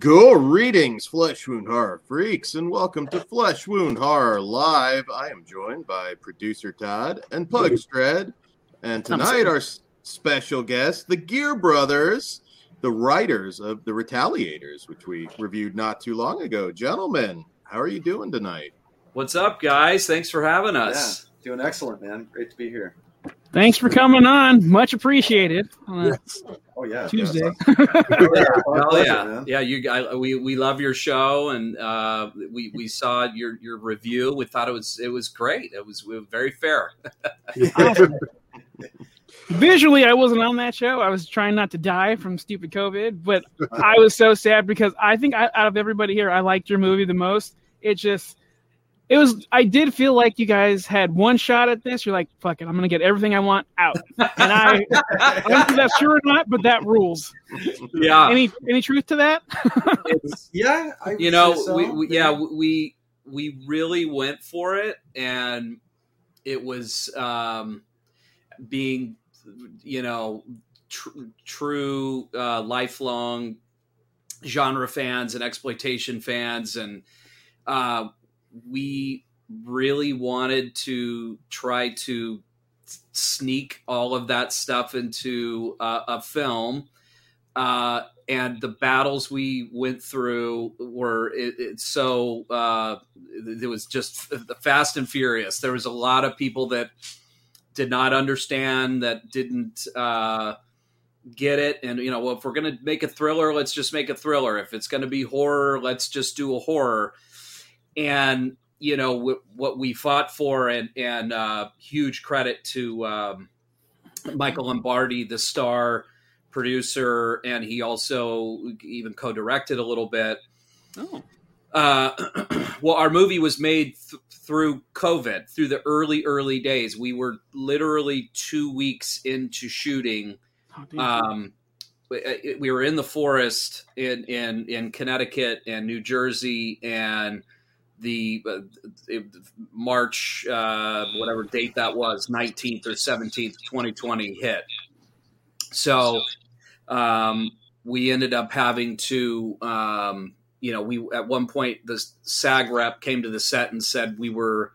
Greetings, Flesh Wound Horror freaks, and welcome to Flesh Wound Horror Live. I am joined by producer Todd and Pugstred, and tonight our special guest, the Geare Brothers, the writers of The Retaliators, which we reviewed not too long ago. Gentlemen, how are you doing tonight? What's up, guys? Thanks for having us. Yeah, doing excellent, man. Great to be here. Thanks for coming on. Much appreciated. Uh, Oh yeah, Tuesday. Yeah. Hell Pleasure, yeah, man. yeah. You guys, we we love your show, and uh, we we saw your your review. We thought it was it was great. It was, it was very fair. Awesome. Visually, I wasn't on that show. I was trying not to die from stupid COVID, but I was so sad because I think I, out of everybody here, I liked your movie the most. It just, it was. I did feel like you guys had one shot at this. You're like, "Fuck it, I'm gonna get everything I want out," and I, I don't know if that's true or not, but that rules. yeah, Any any truth to that? Yeah, I you know, so. we, we yeah we we really went for it, and it was um, being you know tr- true uh, lifelong genre fans and exploitation fans, and uh, we really wanted to try to sneak all of that stuff into uh, a film. Uh, and the battles we went through were it, it's so uh, it was just fast and furious. There was a lot of people that did not understand, that didn't uh, get it, and you know, well, if we're gonna make a thriller, let's just make a thriller. If it's gonna be horror, let's just do a horror. And you know w- what we fought for, and and uh, huge credit to um, Michael Lombardi, the star producer, and he also even co-directed a little bit. Oh, Uh, well, our movie was made th- through COVID, through the early, early days. We were literally two weeks into shooting. oh. Um, we, we were in the forest in, in, in Connecticut and New Jersey, and the uh, March, uh, whatever date that was, 19th or 17th, 2020 hit. So um, we ended up having to, um, you know, we at one point the SAG rep came to the set and said we were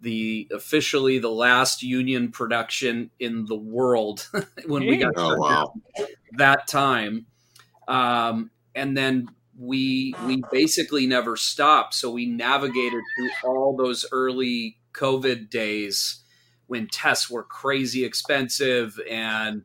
the officially the last union production in the world when we got Oh, wow. that time. Um, and then we we basically never stopped. So we navigated through all those early COVID days when tests were crazy expensive and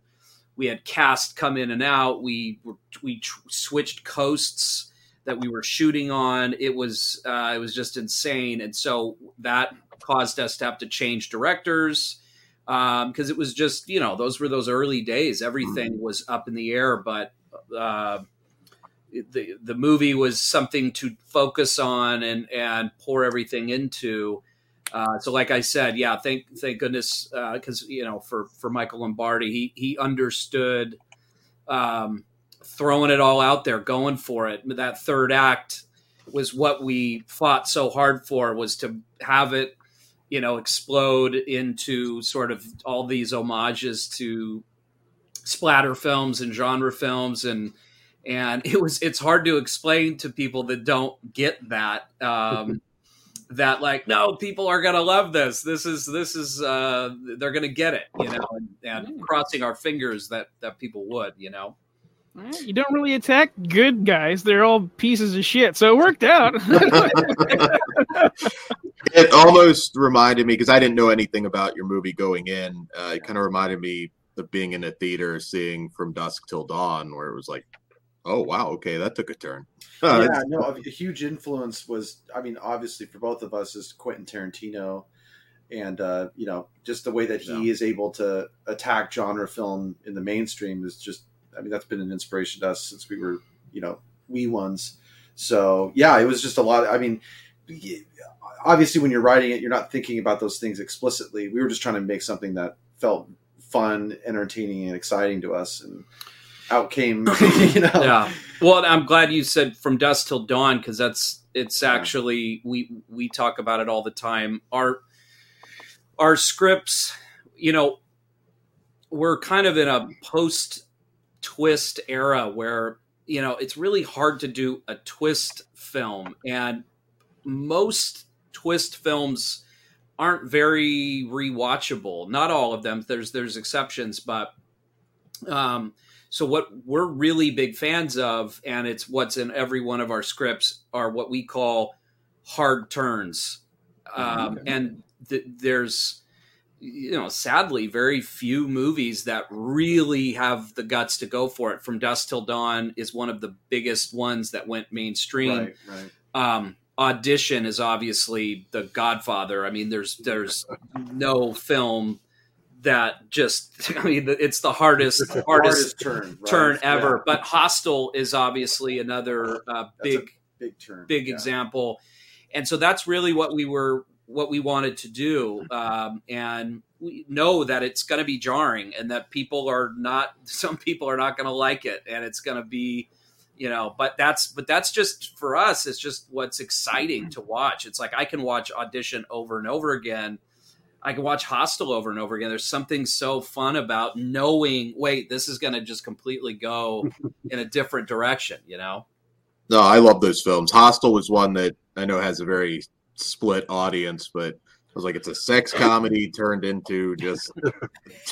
we had cast come in and out. We we tr- switched coasts that we were shooting on. It was uh, it was just insane, and so that caused us to have to change directors Um, because it was just you know those were those early days. Everything was up in the air, but. Uh, the the movie was something to focus on and and pour everything into. Uh, so, like I said, yeah, thank thank goodness because you know for for Michael Lombardi, he he understood um, throwing it all out there, going for it. That third act was what we fought so hard for was to have it, you know, explode into sort of all these homages to splatter films and genre films and and it was it's hard to explain to people that don't get that um that like no people are gonna love this this is this is uh they're gonna get it you know and, and crossing our fingers that that people would you know you don't really attack good guys. They're all pieces of shit. So it worked out. It almost reminded me because I didn't know anything about your movie going in. Uh, it kind of reminded me of being in a theater, seeing From Dusk Till Dawn, where it was like, "Oh wow, okay, that took a turn." Uh, yeah, no, a huge influence was, I mean, obviously for both of us is Quentin Tarantino, and uh, you know, just the way that he is able to attack genre film in the mainstream is just, I mean, that's been an inspiration to us since we were, you know, wee ones. So yeah, it was just a lot. I mean, obviously when you're writing it, you're not thinking about those things explicitly. We were just trying to make something that felt fun, entertaining, and exciting to us, and out came, you know, yeah. Well i'm glad you said from dusk till dawn because that's it's actually we we talk about it all the time. Our our scripts you know we're kind of in a post twist era where you know, it's really hard to do a twist film, and most twist films aren't very rewatchable. Not all of them. There's there's exceptions, but um, so what we're really big fans of, and it's what's in every one of our scripts, are what we call hard turns, um, okay. and th- there's you know sadly very few movies that really have the guts to go for it. From dusk till dawn is one of the biggest ones that went mainstream. Right, right. Um, audition is obviously the godfather. I mean there's there's no film that just i mean it's the hardest the hardest, hardest turn right? turn ever Yeah. but hostel is obviously another uh, big big turn big yeah. example and so that's really what we were what we wanted to do um, and we know that it's going to be jarring and that people are not some people are not going to like it and it's going to be you know but that's but that's just for us it's just what's exciting to watch it's like i can watch audition over and over again i can watch hostel over and over again there's something so fun about knowing wait this is going to just completely go in a different direction you know No, I love those films. Hostel was one that I know has a very split audience, but I was like, it's a sex comedy turned into just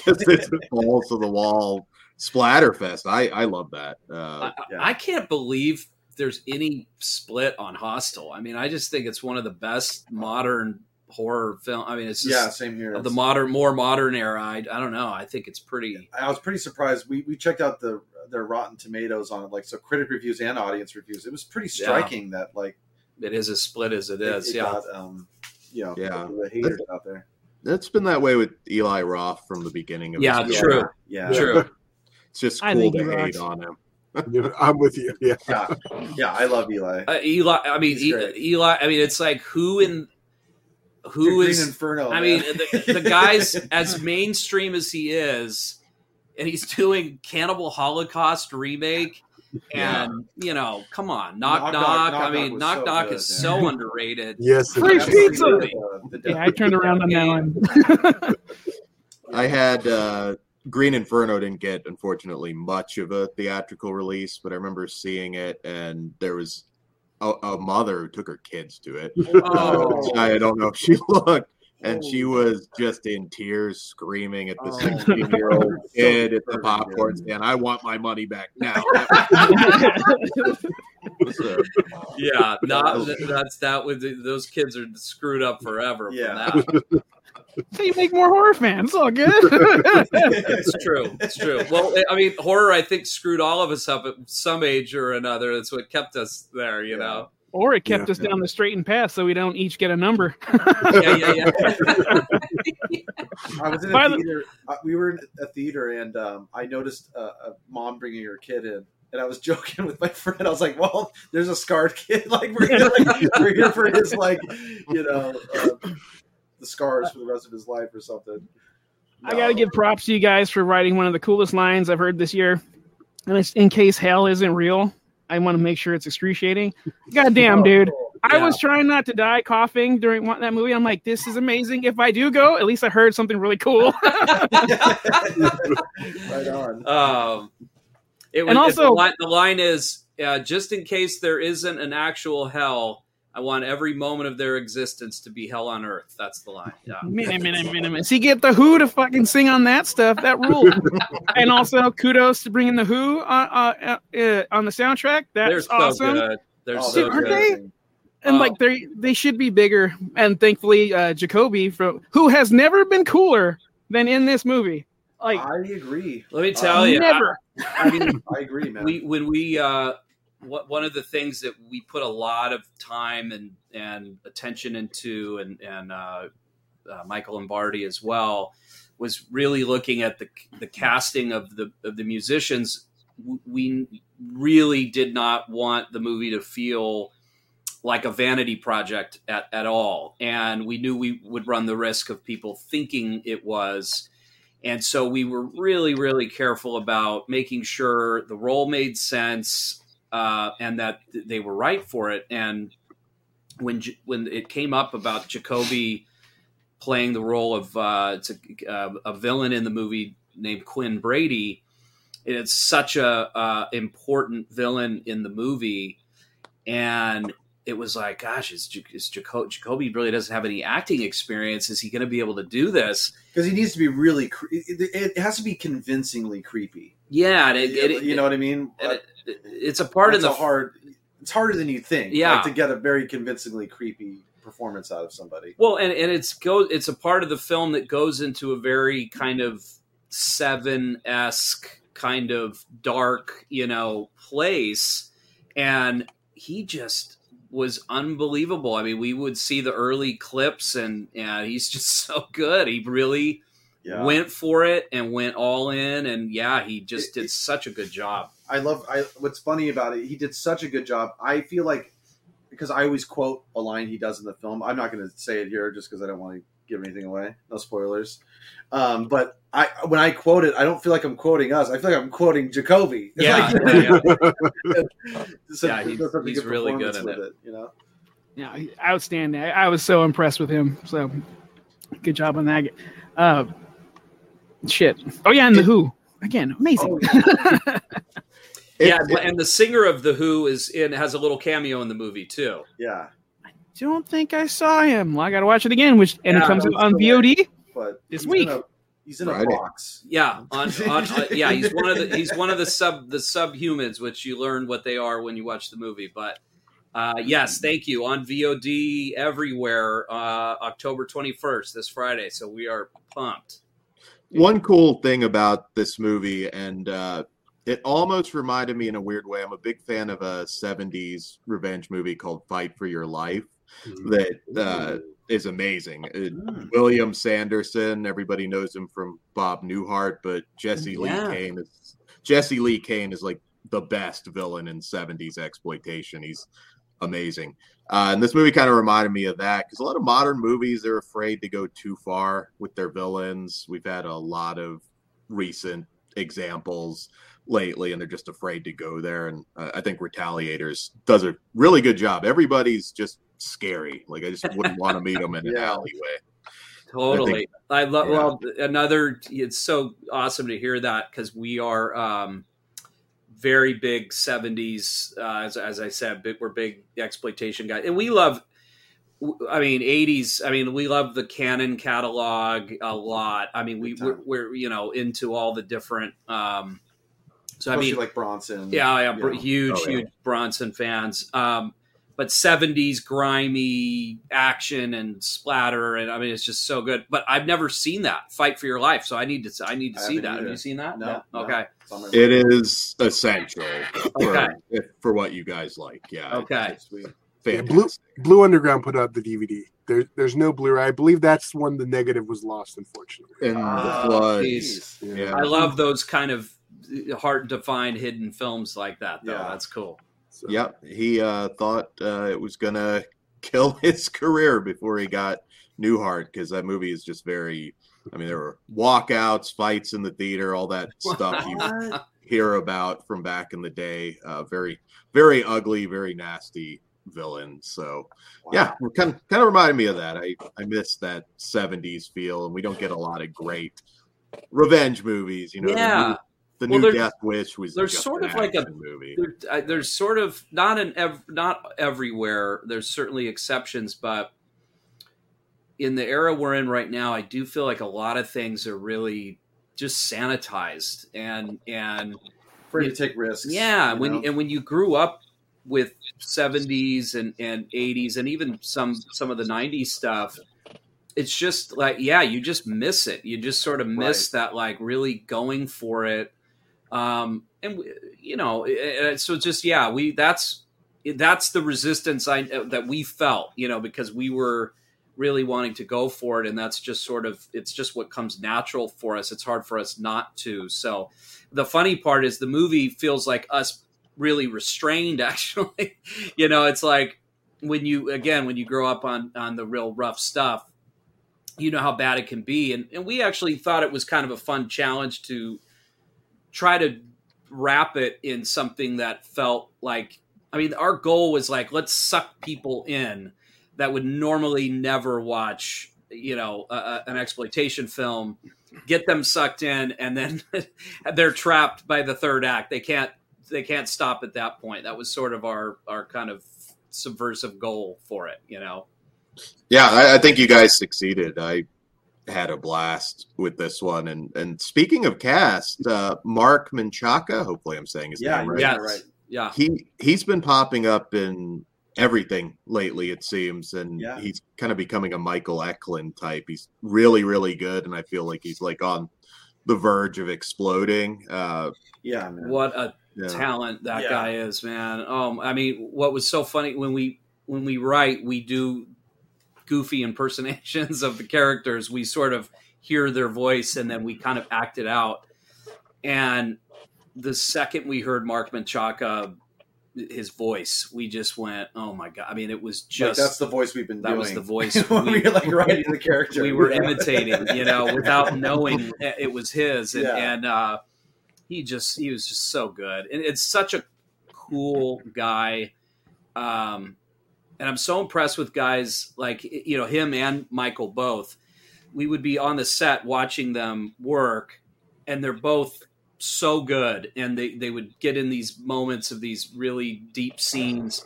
just this balls to the wall splatterfest. I I love that. Uh, I, yeah. I can't believe there's any split on Hostel. I mean, I just think it's one of the best modern horror film. I mean, it's just yeah same here of the modern, more modern era. I, I don't know. I think it's pretty. I was pretty surprised. We we checked out the their Rotten Tomatoes on it, like so critic reviews and audience reviews. It was pretty Yeah. striking that like It is as split as it is. it yeah. got, um, you know, Yeah. the haters out there. it's been that way with Eli Roth from the beginning of Yeah, his true. career. Yeah, True. It's just I cool to hate rocks. on him. I'm with you. Yeah. yeah, yeah. I love Eli. Uh, Eli. I mean, E- Eli. I mean, it's like who in who Green is Inferno? I man. mean, the, the guy's as mainstream as he is, and he's doing Cannibal Holocaust remake. Yeah. And you know, come on, knock knock. Knock Knock- Knock I mean, Knock was knock so knock good, is yeah. so underrated. Yes. Free is. pizza! The- the- Yeah, I turned around on that one. I had uh, Green Inferno didn't get unfortunately much of a theatrical release, but I remember seeing it, and there was a, a mother who took her kids to it. Oh. Uh, I don't know if she looked, and she oh. was just in tears, screaming at the Oh. 16 year old So kid at the popcorn yeah. stand. I want my money back now. So, Yeah, not uh, that's that. With those kids are screwed up forever. from Yeah. That. so you make more horror fans. All good. it's true. It's true. Well, I mean, horror I think screwed all of us up at some age or another. That's what kept us there. You Yeah. know. or it kept Yeah. us down the straight and path so we don't each get a number. Yeah, yeah, yeah. I was in a the- theater. uh, We were in a theater, and um, I noticed a, a mom bringing her kid in, and I was joking with my friend. I was like, "Well, there's a scarred kid. Like we're here, like, we're here for his like, you know, uh, the scars for the rest of his life or something." I got to give props to you guys for writing one of the coolest lines I've heard this year. And it's in case hell isn't real, I want to make sure it's excruciating. Goddamn, dude. I Yeah. was trying not to die coughing during that movie. I'm like, this is amazing. If I do go, at least I heard something really cool. right on. Um, it was, And also, also- the line, the line is uh, just in case there isn't an actual hell. I want every moment of their existence to be hell on earth. That's the line. Yeah. minute, minute, minute, minute. See, get the Who to fucking sing on that stuff. That ruled. and also, kudos to bringing the Who on, uh, uh, on the soundtrack. That's so awesome. good. They're Oh, so aren't good. they? And Oh. like they they should be bigger. And thankfully, uh, Jacoby from who has never been cooler than in this movie. Like I agree. Let me tell you, never. I, I mean, I agree, man. we when we uh what one of the things that we put a lot of time and and attention into and and uh, uh Michael Lombardi as well was really looking at the the casting of the of the musicians. We really did not want the movie to feel like a vanity project at, at all. And we knew we would run the risk of people thinking it was. And so we were really, really careful about making sure the role made sense uh, and that they were right for it. And when when it came up about Jacoby playing the role of uh, a, uh, a villain in the movie named Quinn Brady, it's such a uh, important villain in the movie, and it was like, gosh, is, is Jaco- Jacoby really doesn't have any acting experience? Is he going to be able to do this? Because he needs to be really. Cre- it, it, has to be convincingly creepy. Yeah, it, it, you know what I mean. it's a part of the hard. It's harder than you think. Yeah, like, to get a very convincingly creepy performance out of somebody. Well, and, and it's go it's a part of the film that goes into a very kind of seven esque kind of dark, you know, place. And he just was unbelievable. I mean, we would see the early clips and and he's just so good. He really yeah. went for it and went all in and yeah, he just it, did it, such a good job. I love I what's funny about it, he did such a good job. I feel like because I always quote a line he does in the film. I'm not going to say it here just because I don't want to give anything away. No spoilers. Um, but I when I quote it, I don't feel like I'm quoting us. I feel like I'm quoting Jacoby. Yeah, like, yeah. so yeah he, he's really good at it. it. You know. Yeah, outstanding. I, I, was so impressed with him. So good job on that. Uh, shit. Oh yeah, and the Who again, amazing. Oh, yeah, it, and the singer of the Who is in has a little cameo in the movie too. Yeah. I don't think I saw him. Well, I got to watch it again, which and yeah, it comes on VOD but this week. A, he's in a box. Yeah, on, on uh, yeah, he's one of the he's one of the sub the subhumans, which you learn what they are when you watch the movie. But uh, yes, thank you on VOD everywhere. Uh, October twenty first, this Friday. So we are pumped. One cool thing about this movie, and uh, it almost reminded me in a weird way. I'm a big fan of a '70s revenge movie called Fight for Your Life. Mm-hmm. That uh, is amazing. Mm. William Sanderson, everybody knows him from Bob Newhart, but Jesse yeah. Lee Kane is Jesse Lee Kane is like the best villain in 70s exploitation. He's amazing. Uh, and this movie kind of reminded me of that because a lot of modern movies they're afraid to go too far with their villains. We've had a lot of recent examples lately, and they're just afraid to go there. And uh, I think Retaliators does a really good job. Everybody's just scary. Like I just wouldn't want to meet them in yeah. an alleyway. Totally. I, think, I love. Yeah. Well, another. It's so awesome to hear that because we are um, very big '70s. Uh, as, as I said, big, we're big exploitation guys, and we love. I mean, '80s. I mean, we love the Cannon catalog a lot. I mean, we we're, we're, you know into all the different. Um, so Especially I mean, like Bronson. Yeah, yeah, huge, oh, yeah. huge Bronson fans. Um, but 70s grimy action and splatter and I mean it's just so good. But I've never seen that Fight for Your Life, so I need to I need to I see that. Either. Have you seen that? No. no. Okay. It is essential for, okay. for what you guys like. Yeah. Okay. Yeah, Blue Blue Underground put out the DVD. There's there's no Blu-ray. I believe that's when the negative was lost, unfortunately. In uh, the floods. Yeah. I love those kind of hard to find hidden films like that. Though yeah. that's cool. So. Yep, he uh, thought uh, it was gonna kill his career before he got Newhart because that movie is just very. I mean, there were walkouts, fights in the theater, all that stuff you hear about from back in the day. Uh, very, very ugly, very nasty villain. So, wow. yeah, kind of kind of reminded me of that. I I miss that '70s feel, and we don't get a lot of great revenge movies. You know, yeah the well, new Death Wish was there's sort of like a movie. There, there's sort of not in ev- not everywhere. There's certainly exceptions, but in the era we're in right now, I do feel like a lot of things are really just sanitized and and free to take risks. Yeah, when know? and when you grew up with 70s and and 80s and even some some of the 90s stuff it's just like yeah you just miss it you just sort of miss right. that like really going for it um, and you know, eh, eh, eh, so just yeah, we that's that's the resistance I that we felt, you know, because we were really wanting to go for it, and that's just sort of it's just what comes natural for us. It's hard for us not to. So the funny part is the movie feels like us really restrained. Actually, you know, it's like when you again when you grow up on on the real rough stuff you know how bad it can be and, and we actually thought it was kind of a fun challenge to try to wrap it in something that felt like I mean, our goal was like, let's suck people in that would normally never watch, you know, a, an exploitation film, get them sucked in, and then they're trapped by the third act. They can't they can't stop at that point. That was sort of our our kind of subversive goal for it, you know. Yeah, I, I think you guys succeeded. I had a blast with this one. And and speaking of cast, uh, Mark Menchaca, hopefully I'm saying his Yeah, name right. yes. right. Yeah. He he's been popping up in everything lately, it seems, and Yeah. he's kind of becoming a Michael Eklund type. He's really, really good, and I feel like he's like on the verge of exploding. Uh, Yeah, man. What a yeah. talent that Yeah. guy is, man. Um, I mean, what was so funny when we when we write, we do goofy impersonations of the characters. We sort of hear their voice and then we kind of act it out. And the second we heard Mark Menchaca, his voice, we just went, "Oh my god!" I mean, it was Like, just that's the voice we've been that doing. was the voice when we- we were like writing the character. we were imitating, you know, without knowing it was his. And, Yeah. and uh, he just he was just so good, and it's such a cool guy. Um, and I'm so impressed with guys like you know him and Michael both. We would be on the set watching them work, and they're both so good, and they they would get in these moments of these really deep scenes.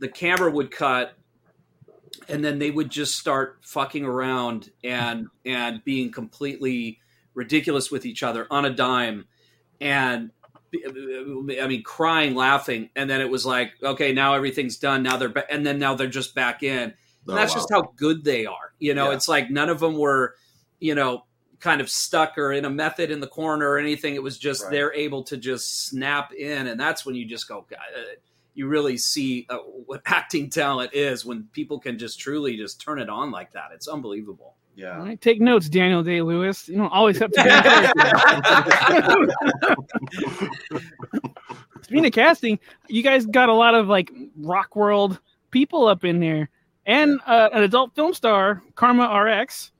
The camera would cut and then they would just start fucking around and and being completely ridiculous with each other on a dime and i mean crying laughing and then it was like okay now everything's done now they're ba- and then now they're just back in and Oh, that's wow. just how good they are you know Yeah. it's like none of them were you know kind of stuck or in a method in the corner or anything it was just Right. they're able to just snap in and that's when you just go God, uh, you really see uh, what acting talent is when people can just truly just turn it on like that. It's unbelievable. All Yeah. right, take notes, Daniel Day Lewis. You don't always have to. Speaking of casting, you guys got a lot of like rock world people up in there, and uh, an adult film star, Karma RX.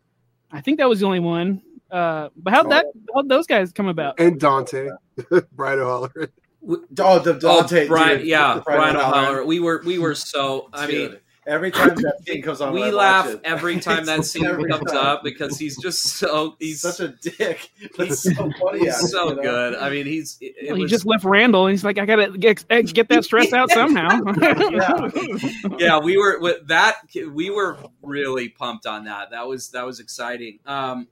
I think that was the only one. Uh, but how'd that? How'd those guys come about? and Dante, Brian O'Halloran. Oh, the Dante, oh, Brian, dude. yeah, Brian O'Halloran. O'Halloran. We were we were so. I mean, Dude, every time that scene comes on, we I watch laugh it, every time that scene every comes time. up because he's just so he's He's such a dick. But so funny. he's at it, so you know? good. I mean, he's it, it Well, he was- just left Randall, and he's like, "I gotta get, get that stress out somehow." yeah, we were with that. We were really pumped on that. That was that was exciting. Um,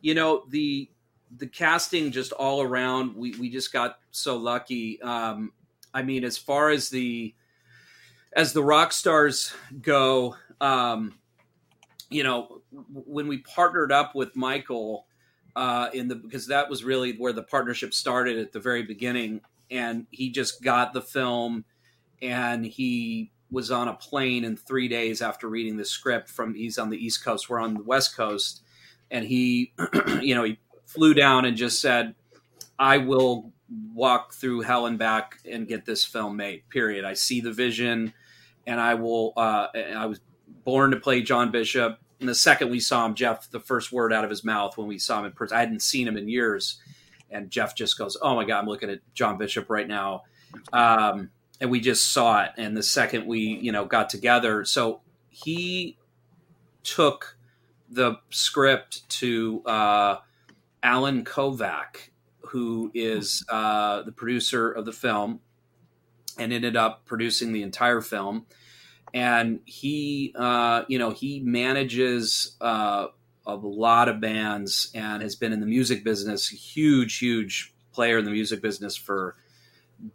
you know the the casting just all around. We we just got so lucky. Um, I mean, as far as the as the rock stars go, um, you know, when we partnered up with Michael uh, in the because that was really where the partnership started at the very beginning, and he just got the film, and he was on a plane in three days after reading the script from he's on the east coast we're on the west coast and he you know he flew down and just said i will walk through hell and back and get this film made period. I see the vision and i will uh, i was born to play john bishop. And the second we saw him jeff the first word out of his mouth when we saw him in person i hadn't seen him in years. And jeff just goes oh my god i'm looking at john bishop right now. Um, and we just saw it. And the second we you know got together so he took the script to uh, Allen Kovac who is uh, the producer of the film and ended up producing the entire film. And he uh, you know he manages uh, a lot of bands and has been in the music business huge huge player in the music business for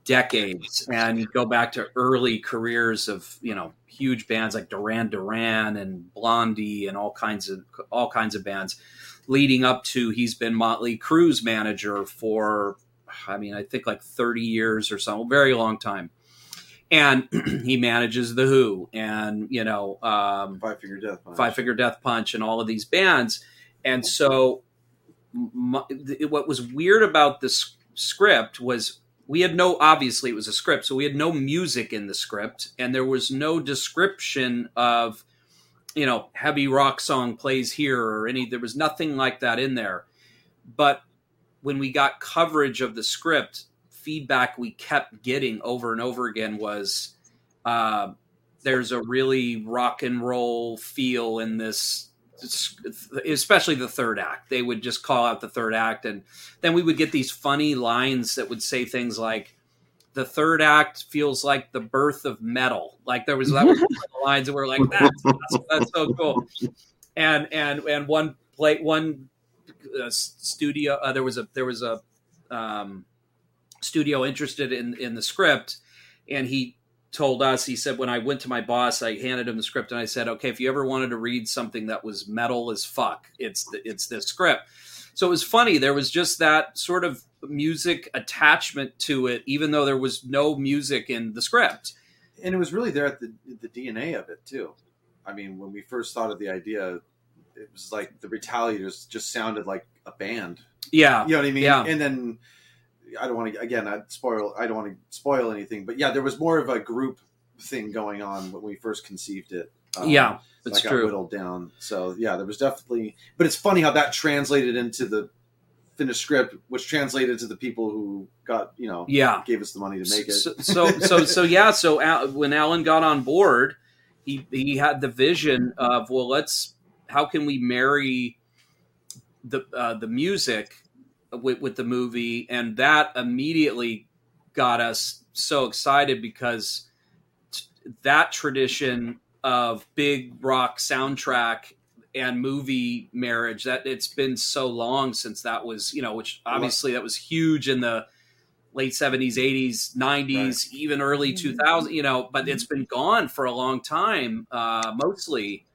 decades. And you go back to early careers of you know huge bands like Duran Duran and Blondie and all kinds of all kinds of bands leading up to he's been Motley Crue's manager for I mean I think like 30 years or so very long time and he manages the Who and you know um, Five Finger Death Punch. Five Finger Death Punch and all of these bands. And so, m th- what was weird about this script was we had no, obviously, it was a script, so we had no music in the script, and there was no description of, you know, heavy rock song plays here or any, there was nothing like that in there. But when we got coverage of the script, feedback we kept getting over and over again was, uh, there's a really rock and roll feel in this especially the third act. They would just call out the third act, and then we would get these funny lines that would say things like, "The third act feels like the birth of metal." Like there was that was lines that were like, "That's that's, that's so cool." And and and one play one uh, studio. Uh, there was a there was a um, studio interested in in the script, and he told us, he said, when I went to my boss, I handed him the script and I said, okay, if you ever wanted to read something that was metal as fuck, it's the, it's this script. So it was funny. There was just that sort of music attachment to it, even though there was no music in the script. And it was really there at the the DNA of it too. I mean, when we first thought of the idea, it was like the Retaliators just sounded like a band. Yeah, You know what I mean? Yeah. And then I don't want to again. I spoil. I don't want to spoil anything. But yeah, there was more of a group thing going on when we first conceived it. Um, yeah, that it's got true. whittled down. So yeah, there was definitely. But it's funny how that translated into the finished script, which translated to the people who got you know Yeah. gave us the money to make it. So, so, so, so yeah. So Al, when Allen got on board, he he had the vision of well, let's how can we marry the uh, the music with, with the movie, and that immediately got us so excited because t- that tradition of big rock soundtrack and movie marriage that it's been so long since that was you know which obviously that was huge in the late 70s 80s 90s even early 2000 you know but it's been gone for a long time uh, mostly.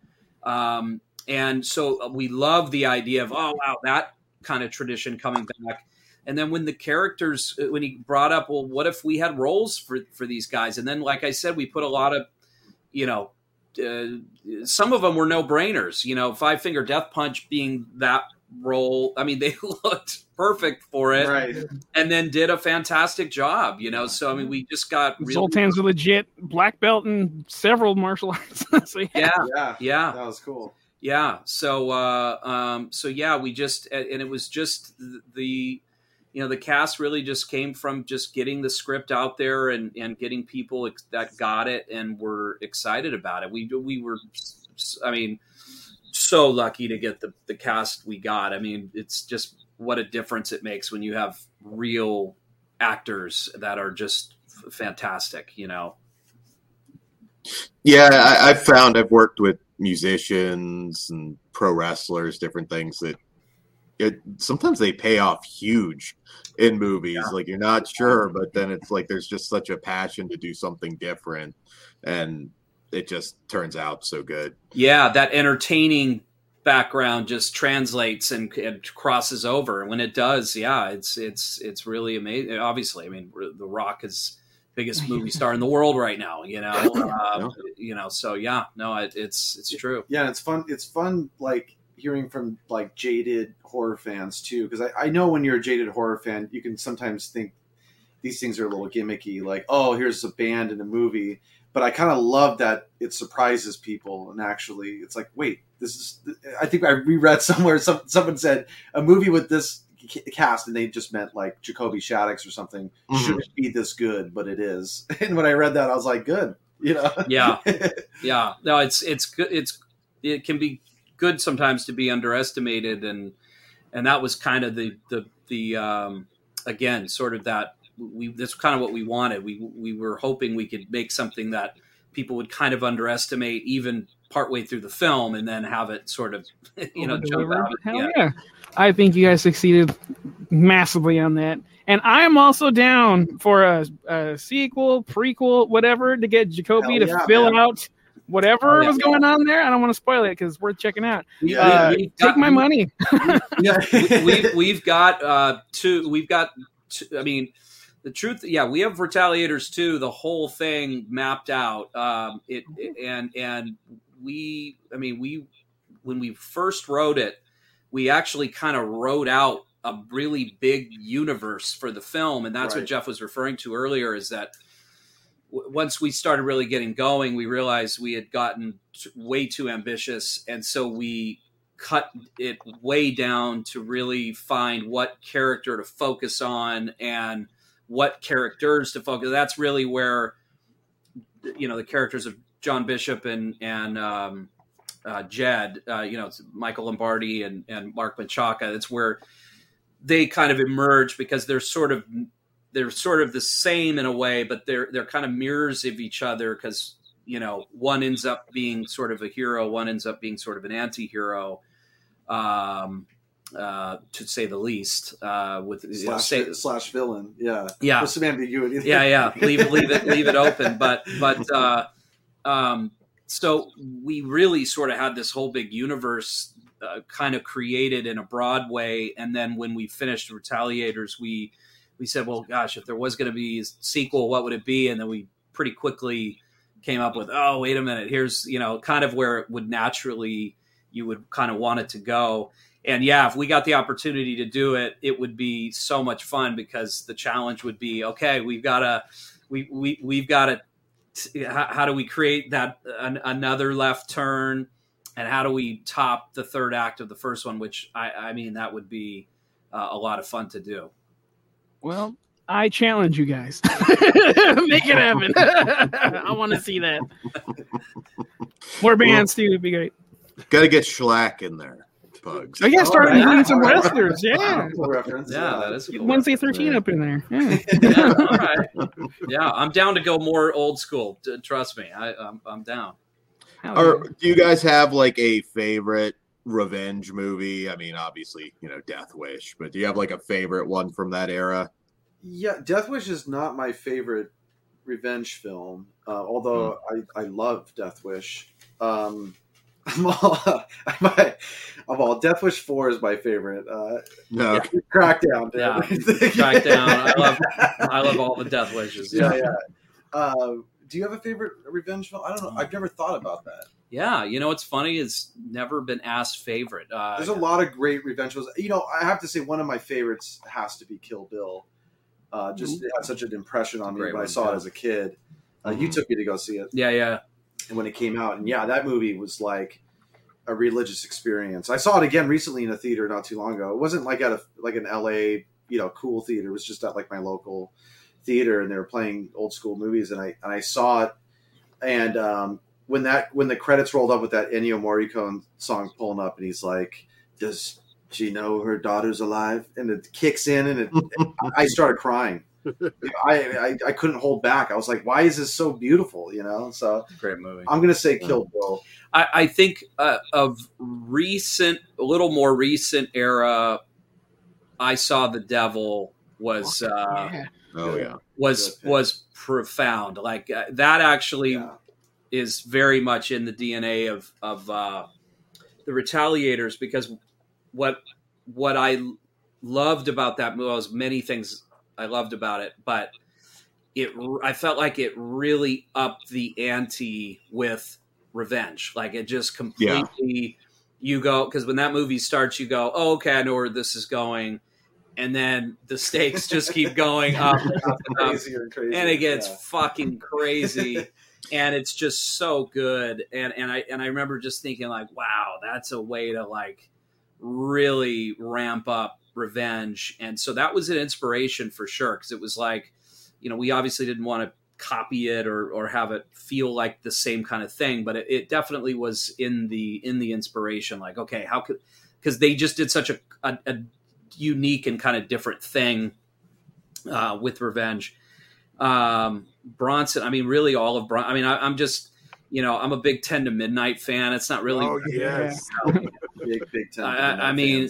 Um, and so we love the idea of oh wow that kind of tradition coming back and then when the characters when he brought up well what if we had roles for for these guys and then like i said we put a lot of you know uh, some of them were no brainers you know five finger death punch being that role i mean they looked perfect for it right. and then did a fantastic job you know so i mean we just got really Zoltan's a legit black belt in several martial arts. so, yeah. yeah Yeah. yeah That was cool. Yeah. So uh um so yeah we just and it was just the, you know the cast really just came from just getting the script out there and and getting people ex- that got it and were excited about it. We we were i mean so lucky to get the the cast we got. I mean it's just what a difference it makes when you have real actors that are just fantastic you know? Yeah, I, found I've worked with musicians and pro wrestlers, different things that it, sometimes they pay off huge in movies. Like you're not sure, but then it's like there's just such a passion to do something different, and it just turns out so good. yeah that entertaining background just translates and, and crosses over and when it does yeah it's it's it's really amazing obviously i mean the rock is biggest movie star in the world right now you know uh, you know so yeah no it, it's it's true Yeah, it's fun. It's fun, like hearing from like jaded horror fans too, because I, I know when you're a jaded horror fan, you can sometimes think these things are a little gimmicky, like oh, here's a band in a movie. But I kind of love that it surprises people, and actually, it's like, wait, this is. I think I reread somewhere some, someone said a movie with this ca- cast, and they just meant like Jacoby Shaddix or something. Mhm. Shouldn't be this good, but it is. And when I read that, I was like, good, you know. Yeah. yeah no it's it's good it's it can be good sometimes to be underestimated and and that was kind of the the the um again sort of that we that's kind of what we wanted we we were hoping we could make something that people would kind of underestimate even partway through the film and then have it sort of you know jump out Hell yeah. yeah. I think you guys succeeded massively on that. And I'm also down for a, a sequel, prequel, whatever, to get Jacoby Hell to fill man. out whatever Oh, yeah. was going on there. I don't want to spoil it because it's worth checking out. We- Yeah. Uh, we've take my money. we, we've we've got uh two we've got two, i mean the truth yeah we have retaliators too the whole thing mapped out um it, it- and and we i mean we when we first wrote it we actually kind of wrote out a really big universe for the film and that's what jeff was referring to earlier is that w- once we started really getting going we realized we had gotten t- way too ambitious and so we cut it way down to really find what character to focus on and what characters to focus. That's really where you know the characters of John Bishop and and um, uh, Jed, uh, you know, Michael Lombardi and and Mark Menchaca. It's where they kind of emerge because they're sort of they're sort of the same in a way, but they're they're kind of mirrors of each other because you know one ends up being sort of a hero, one ends up being sort of an anti-hero. Um, uh, to say the least, uh, with slash, you know, say, slash villain. Yeah, yeah, with some ambiguity. yeah, yeah. Leave leave it leave it open, but but uh, um, so we really sort of had this whole big universe uh, kind of created in a broad way, and then when we finished Retaliators, we we said, well, gosh, if there was going to be a sequel, what would it be? And then we pretty quickly came up with, oh, wait a minute, here's you know kind of where it would naturally you would kind of want it to go and yeah, if we got the opportunity to do it, it would be so much fun because the challenge would be okay. We've got to we we we've got to how, how, do we create that an, another left turn, and how do we top the third act of the first one? Which I I mean that would be uh, a lot of fun to do. Well, I challenge you guys. Make it happen. I want to see that. More bands too would be great. Got to get Shlak in there bugs. Oh yeah, started oh, including some wrestlers. Yeah, reference. Yeah, that is cool. Wednesday thirteen up in there. Yeah. yeah, all right. Yeah, I'm down to go more old school. Trust me, I, I'm, I'm down. Or do you guys have like a favorite revenge movie? I mean, obviously, you know, Death Wish, but do you have like a favorite one from that era? Yeah, Death Wish is not my favorite revenge film, uh, although hmm. I, I love Death Wish. Um, I'm all, my, I'm all Death Wish Four is my favorite. Uh, no, yeah. Crackdown. Yeah, Crackdown. I love, I love all the Death Wishes. Yeah, yeah. Uh, do you have a favorite revenge film? I don't know. I've never thought about that. Yeah, you know what's funny is never been asked favorite. Uh, There's a lot of great revenge films. You know, I have to say one of my favorites has to be Kill Bill. Uh, just it had such an impression on me when I saw it as a kid. Uh, mm-hmm. You took me to go see it. Yeah, yeah and when it came out. And yeah, that movie was like a religious experience. I saw it again recently in a theater not too long ago. It wasn't like at a like an LA, you know, cool theater. It was just at like my local theater and they were playing old school movies and I and I saw it and um, when that when the credits rolled up with that Ennio Morricone song pulling up and he's like, Does she know her daughter's alive? And it kicks in and it, I started crying. I, I, I couldn't hold back. I was like, why is this so beautiful? You know, so great movie. I'm gonna say Kill Bill. I, I think uh, of recent, a little more recent era. I saw the devil was uh, yeah. oh yeah was was profound. Like uh, that actually yeah. is very much in the DNA of of uh, the Retaliators because what what I loved about that movie was many things I loved about it, but it I felt like it really upped the ante with revenge. Like it just completely yeah. you go because when that movie starts, you go, oh, okay, I know where this is going. And then the stakes just keep going up, and, up and, up, and, and it gets yeah. fucking crazy. and it's just so good. And and I and I remember just thinking like, wow, that's a way to like really ramp up revenge. And so that was an inspiration for sure because it was like you know we obviously didn't want to copy it or or have it feel like the same kind of thing but it, it definitely was in the in the inspiration like okay how could because they just did such a, a, a, unique and kind of different thing uh, with revenge. Um bronson i mean really all of bronson i mean I, i'm just you know, I'm a big Ten to Midnight fan. It's not really. Oh yes. big big Ten. I, I mean,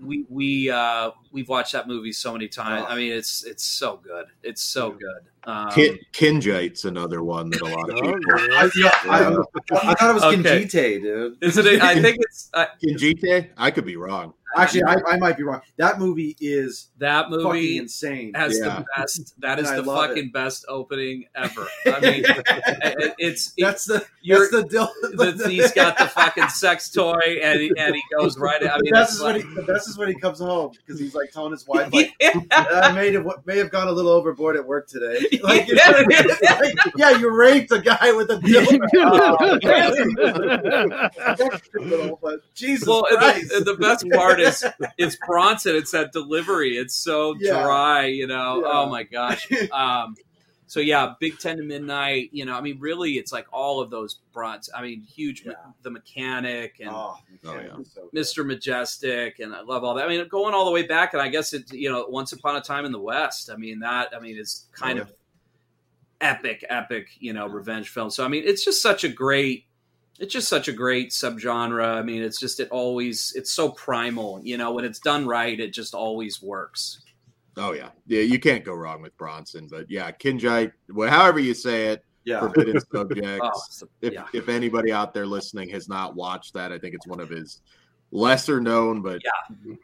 we we uh, we've watched that movie so many times. Oh. I mean, it's it's so good. It's so good. Um, Kin- Kinjite's another one that a lot of oh, people. Oh, I, yeah, I, I, thought it was okay. Kinjite, dude. Is it? I think it's uh, Kinjite. I could be wrong. Actually, I, I, might be wrong. That movie is that movie insane. Has yeah. the best. That is the fucking it. best opening ever. I mean, it, it's that's the that's the, deal. The, he's got the fucking sex toy and he, and he goes right. I mean, the best, is like, when he, the best is when he comes home because he's like telling his wife, like, yeah. "I may have may have gone a little overboard at work today." Like, yeah, like, yeah you raped a guy with a dildo. oh, Jesus well, Christ. The, the best part part is it's Bronson. It's that delivery. It's so yeah. dry, you know. Yeah. Oh my gosh. Um, so yeah, Big Ten to Midnight. You know, I mean, really, it's like all of those bronze. I mean, huge. Yeah. The Mechanic and Oh, Oh, yeah. So. Mr. Majestyk, and I love all that. I mean, going all the way back, and I guess it, you know, Once Upon a Time in the West. I mean, that, I mean, is kind Oh, of epic, epic, you know, revenge film. So, I mean, it's just such a great, it's just such a great subgenre. I mean, it's just, it always, it's so primal, you know, when it's done right, it just always works. Oh yeah, yeah. You can't go wrong with Bronson. But yeah, Kinjite, well, however you say it, Yeah. Forbidden Subjects. Oh, it's if yeah. if anybody out there listening has not watched that, I think it's one of his lesser known but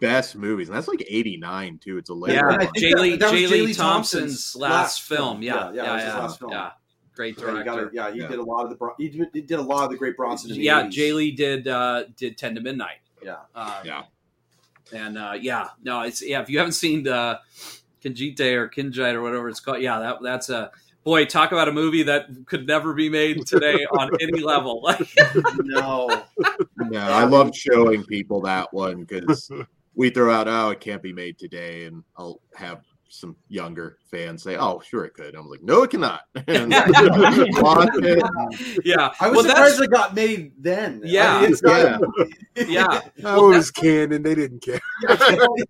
best movies, and that's like '89 too. It's a late. Yeah, and I think Jay Lee, that- that Jay Jay Lee Lee Thompson's Thompson's last, last film. film. Yeah, Yeah, yeah, yeah, it was yeah. His last film. yeah. Great Yeah, director. gotta, yeah, he Yeah. did a lot of the Bron- he did, he did a lot of the great Bronson. In the yeah, 80s. Jay Lee did uh, did Ten to Midnight. Yeah. Uh, Yeah. and uh, yeah, no, it's yeah. If you haven't seen uh, Kinjite or Kinjite or whatever it's called, yeah, that that's a boy. Talk about a movie that could never be made today on any level. Like, no, I love showing people that one because we throw out, oh, it can't be made today, and I'll have some younger fans say, oh, sure it could. I'm like, no, it cannot. And yeah, I was well, surprised that's it got made then. Yeah. I mean, it's not, yeah. Oh, it was Cannon. They didn't care.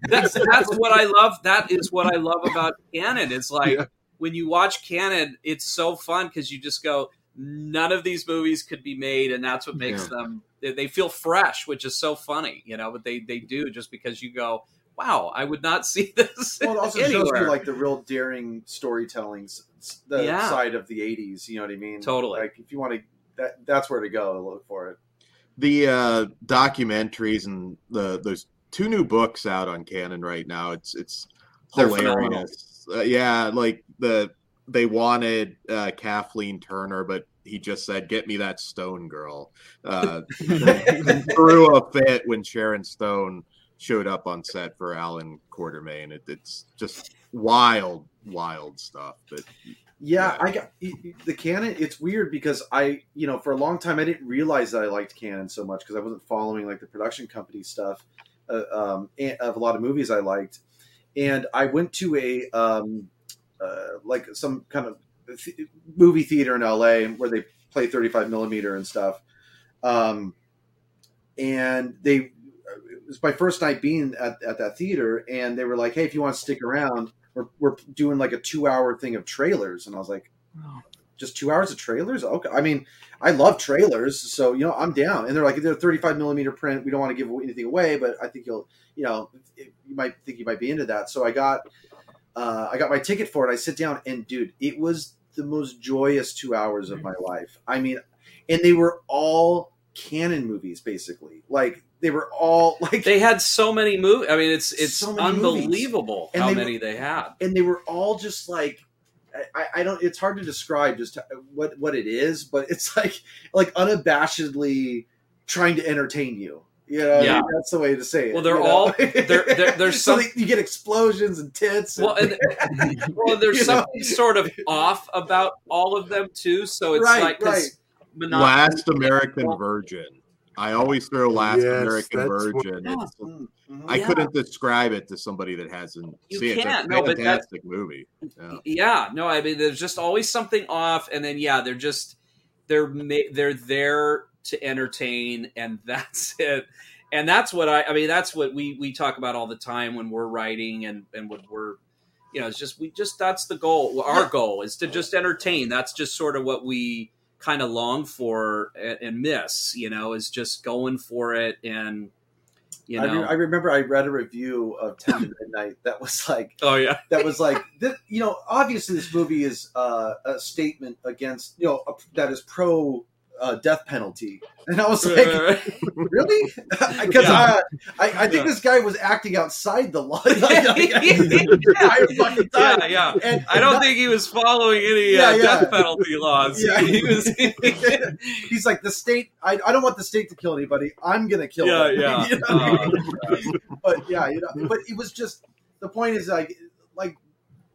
that's that's what I love. That is what I love about Cannon. It's like Yeah. when you watch Cannon, it's so fun because you just go, none of these movies could be made, and that's what makes them. They, they feel fresh, which is so funny, you know. But they they do just because you go, wow, I would not see this well, it also anywhere. shows you like the real daring storytelling, s- s- the Yeah. side of the '80s. You know what I mean? Totally. Like if you want to, that that's where to go to look for it. the uh, documentaries and the those two new books out on Cannon right now. It's it's They're hilarious. Uh, yeah, like the they wanted uh, Kathleen Turner, but he just said, "Get me that Stone girl." Uh, threw a fit when Sharon Stone showed up on set for Allan Quatermain. It, it's just wild, wild stuff. But Yeah, Yeah. I got the Cannon. It's weird because I, you know, for a long time I didn't realize that I liked Cannon so much because I wasn't following like the production company stuff uh, um, of a lot of movies I liked. And I went to a um, uh, like some kind of th- movie theater in LA where they play 35 millimeter and stuff. Um, and they was my first night being at, at that theater, and they were like, "Hey, if you want to stick around." we're, we're doing like a two hour thing of trailers. And i was like Oh. just two hours of trailers? Okay i mean i love trailers so you know i'm down. And they're like they're 35 millimeter print we don't want to give anything away but i think you'll you know you might think you might be into that. So i got uh, i got my ticket for it i sit down and dude it was the most joyous two hours of my life. I mean and they were all Cannon movies basically. Like they were all like They had so many movies. I mean, it's it's So many movies. unbelievable And how they- many they had. and they were all just like I, I don't it's hard to describe just what what it is but it's like like unabashedly trying to entertain you you know Yeah. that's the way to say it Well, they're you know? all- they're- they're- there's so some- you get explosions and tits and- Well, and, well, there's You know? something sort of off about all of them too. So it's Right, like 'cause right. Monopoly- Last American Virgin. I always throw Last Yes, American that's what- Virgin. Yeah. Mm, mhm. I Yeah. couldn't describe it to somebody that hasn't You seen it. It's a can't, no, but that's- fantastic movie. Yeah. Yeah, no, I mean, there's just always something off, and then yeah, they're just they're they're there to entertain, and that's it. And that's what I, I mean, that's what we we talk about all the time when we're writing and and when we're, you know, it's just we just that's the goal. Our goal is to just entertain. That's just sort of what we kind of long for and, and miss. You know, is just going for it and you I, know. re- I remember I read a review of Ten to Midnight that was like oh yeah, that was like th- you know obviously this movie is uh, a statement against you know a, that is pro uh, death penalty and I was like really because Yeah. I, I I think Yeah. this guy was acting outside the law entire yeah, yeah. And I don't not- think he was following any Yeah, uh, yeah. death penalty laws. Yeah. He was, he's like the state. I, I don't want the state to kill anybody. I'm gonna kill yeah, them. yeah. You know? Uh, but yeah, you know, but it was just the point is like like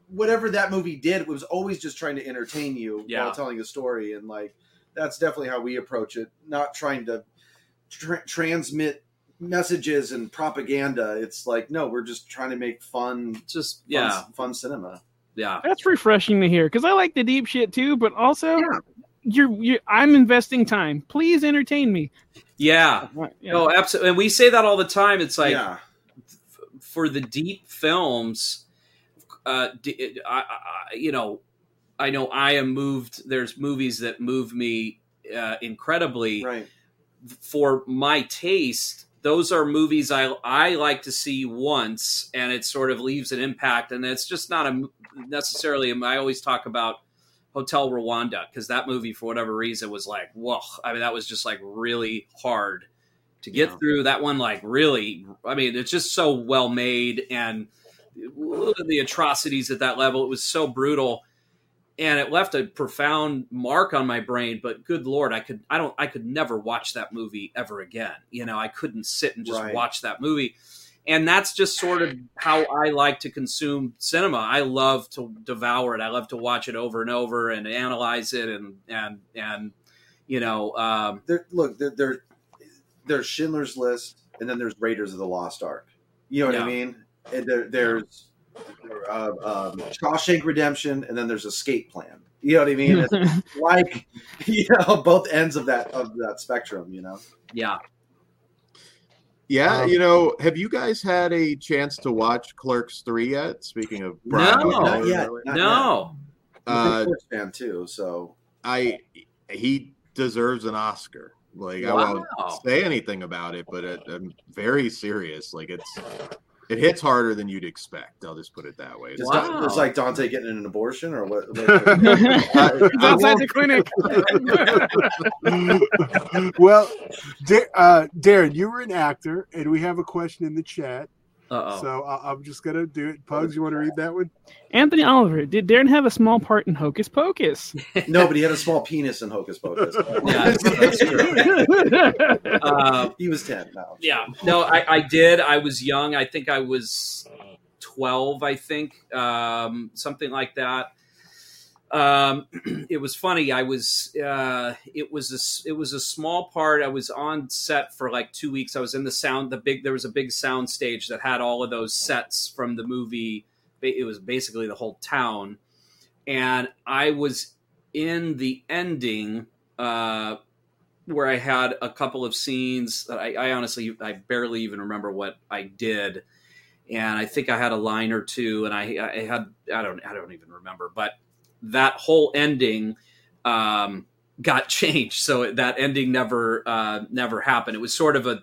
whatever that movie did was always just trying to entertain you Yeah. while telling a story, and like that's definitely how we approach it. Not trying to tra- transmit messages and propaganda. It's like no, we're just trying to make fun. just fun yeah, fun cinema. yeah. That's refreshing to hear because I like the deep shit too, but also Yeah. you're, you're I'm investing time. Please entertain me. Yeah. Yeah. No, absolutely. And we say that all the time. It's like yeah, for the deep films, uh, d- I, I, you know, I know I am moved. There's movies that move me uh, incredibly. right. For my taste, those are movies I I like to see once, and it sort of leaves an impact. And it's just not a necessarily. I always talk about Hotel Rwanda because that movie, for whatever reason, was like, whoa. I mean, that was just like really hard to get Yeah. through. That one, like, really. I mean, it's just so well made, and the atrocities at that level. It was so brutal, and it left a profound mark on my brain. But good lord, I could, I don't, I could never watch that movie ever again. You know, I couldn't sit and just Right. watch that movie and that's just sort of how I like to consume cinema. I love to devour it. I love to watch it over and over and analyze it and and and you know um, There, look, there, there, there's Schindler's List, and then there's Raiders of the Lost Ark. You know what I mean? And there, there's uh, um, Shawshank Redemption, and then there's Escape Plan. You know what I mean? It's like you know both ends of that of that spectrum. You know. yeah. Yeah, Um, you know, have you guys had a chance to watch Clerks three yet? Speaking of Brian No. O'Connor Not yet. earlier. Not No, I'm Uh, big Force fan too, so I he deserves an Oscar. Like I won't say anything about it, but it, I'm very serious. Like it's it hits harder than you'd expect. I'll just put it that way. Does Wow. Don- it's like Dante getting an abortion, or what? what- He's outside the clinic. well, Da- uh, Darren, you were an actor, and we have a question in the chat. So I- I'm just gonna do it. Pugs, you want to read that one? Anthony Oliver, did Darren have a small part in Hocus Pocus? no, but he had a small penis in Hocus Pocus. Yeah, that's true. Uh, he was ten. No. yeah, no, I, I did. I was young. I think I was twelve. I think um, something like that. Um, it was funny. I was. Uh, it was a. It was a small part. I was on set for like two weeks. I was in the sound. The big. There was a big sound stage that had all of those sets from the movie. It was basically the whole town, and I was in the ending. Uh, where I had a couple of scenes that I, I honestly I barely even remember what I did, and I think I had a line or two, and I, I had I don't I don't even remember, but that whole ending um, got changed, so that ending never uh, never happened. It was sort of a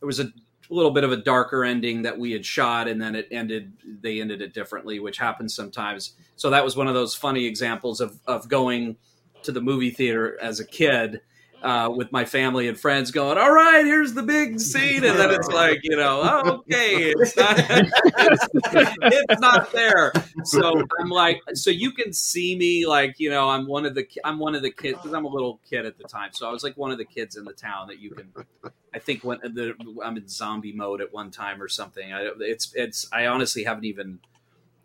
there was a little bit of a darker ending that we had shot, and then it ended. They ended it differently, which happens sometimes. So that was one of those funny examples of of going to the movie theater as a kid uh, with my family and friends going, all right, here's the big scene. And then it's like, you know, okay, it's not, it's, not there. So I'm like, so you can see me like, you know, I'm one of the, I'm one of the kids because I'm a little kid at the time. So I was like one of the kids in the town that you can, I think when the, I'm in zombie mode at one time or something. I, it's, it's, I honestly haven't even,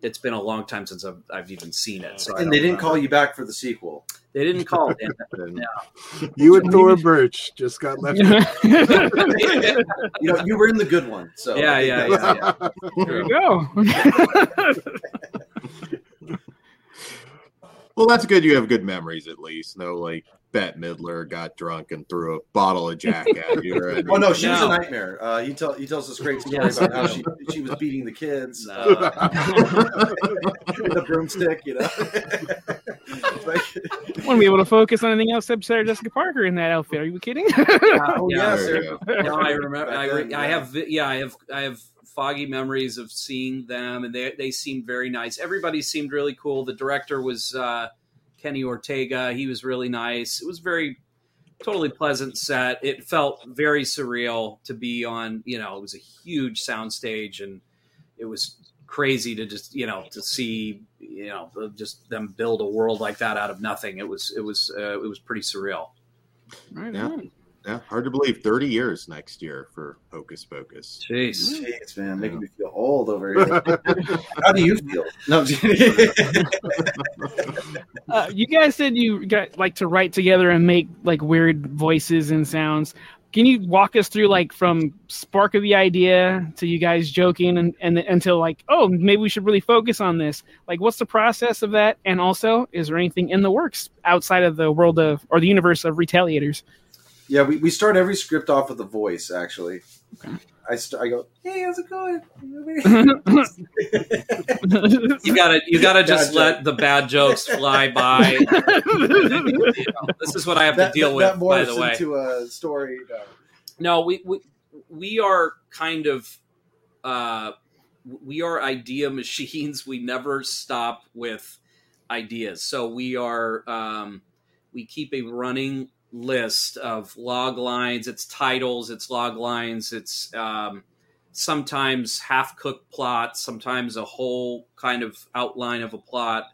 it's been a long time since I've, I've even seen it. So And they didn't remember. call you back for the sequel. They didn't call it. And You and Thora Birch just got left. You know, you were in the good one. So Yeah, I think yeah, yeah. there you go. Well, that's good. You have good memories at least. No, like Bette Midler got drunk and threw a bottle of Jack at you. Or anything. Oh no, she was a nightmare. Uh, he tell he tells this great story about how she she was beating the kids uh, with a broomstick. You know, like, want to be able to focus on anything else except Sarah Jessica Parker in that outfit. Are you kidding? oh Yeah, yeah, there no, I remember. I, then, I have, yeah, I have, I have foggy memories of seeing them, and they they seemed very nice. Everybody seemed really cool. The director was uh, Kenny Ortega. He was really nice. It was very totally pleasant set. It felt very surreal to be on. You know, it was a huge soundstage, and it was crazy to just you know to see you know just them build a world like that out of nothing. It was it was uh, it was pretty surreal. Right Yeah. on. Yeah, hard to believe. Thirty years next year for Hocus Pocus. Jeez. Jeez, man, making me feel old over here. How do you feel? No, I'm. Uh, you guys said you got like to write together and make like weird voices and sounds. can you walk us through like from spark of the idea to you guys joking and, and until like oh maybe we should really focus on this like what's the process of that and also is there anything in the works outside of the world of or the universe of retaliators yeah we, we start every script off with a voice actually okay. I, st- I go, hey, how's it going? you gotta you gotta just let the bad jokes fly by. this is what I have that, to deal that, with. by the way, into a story. No, no we, we we are kind of uh, we are idea machines. We never stop with ideas. So we are um, we keep a running list of log lines. It's titles, it's log lines, it's um, sometimes half cooked plots, sometimes a whole kind of outline of a plot,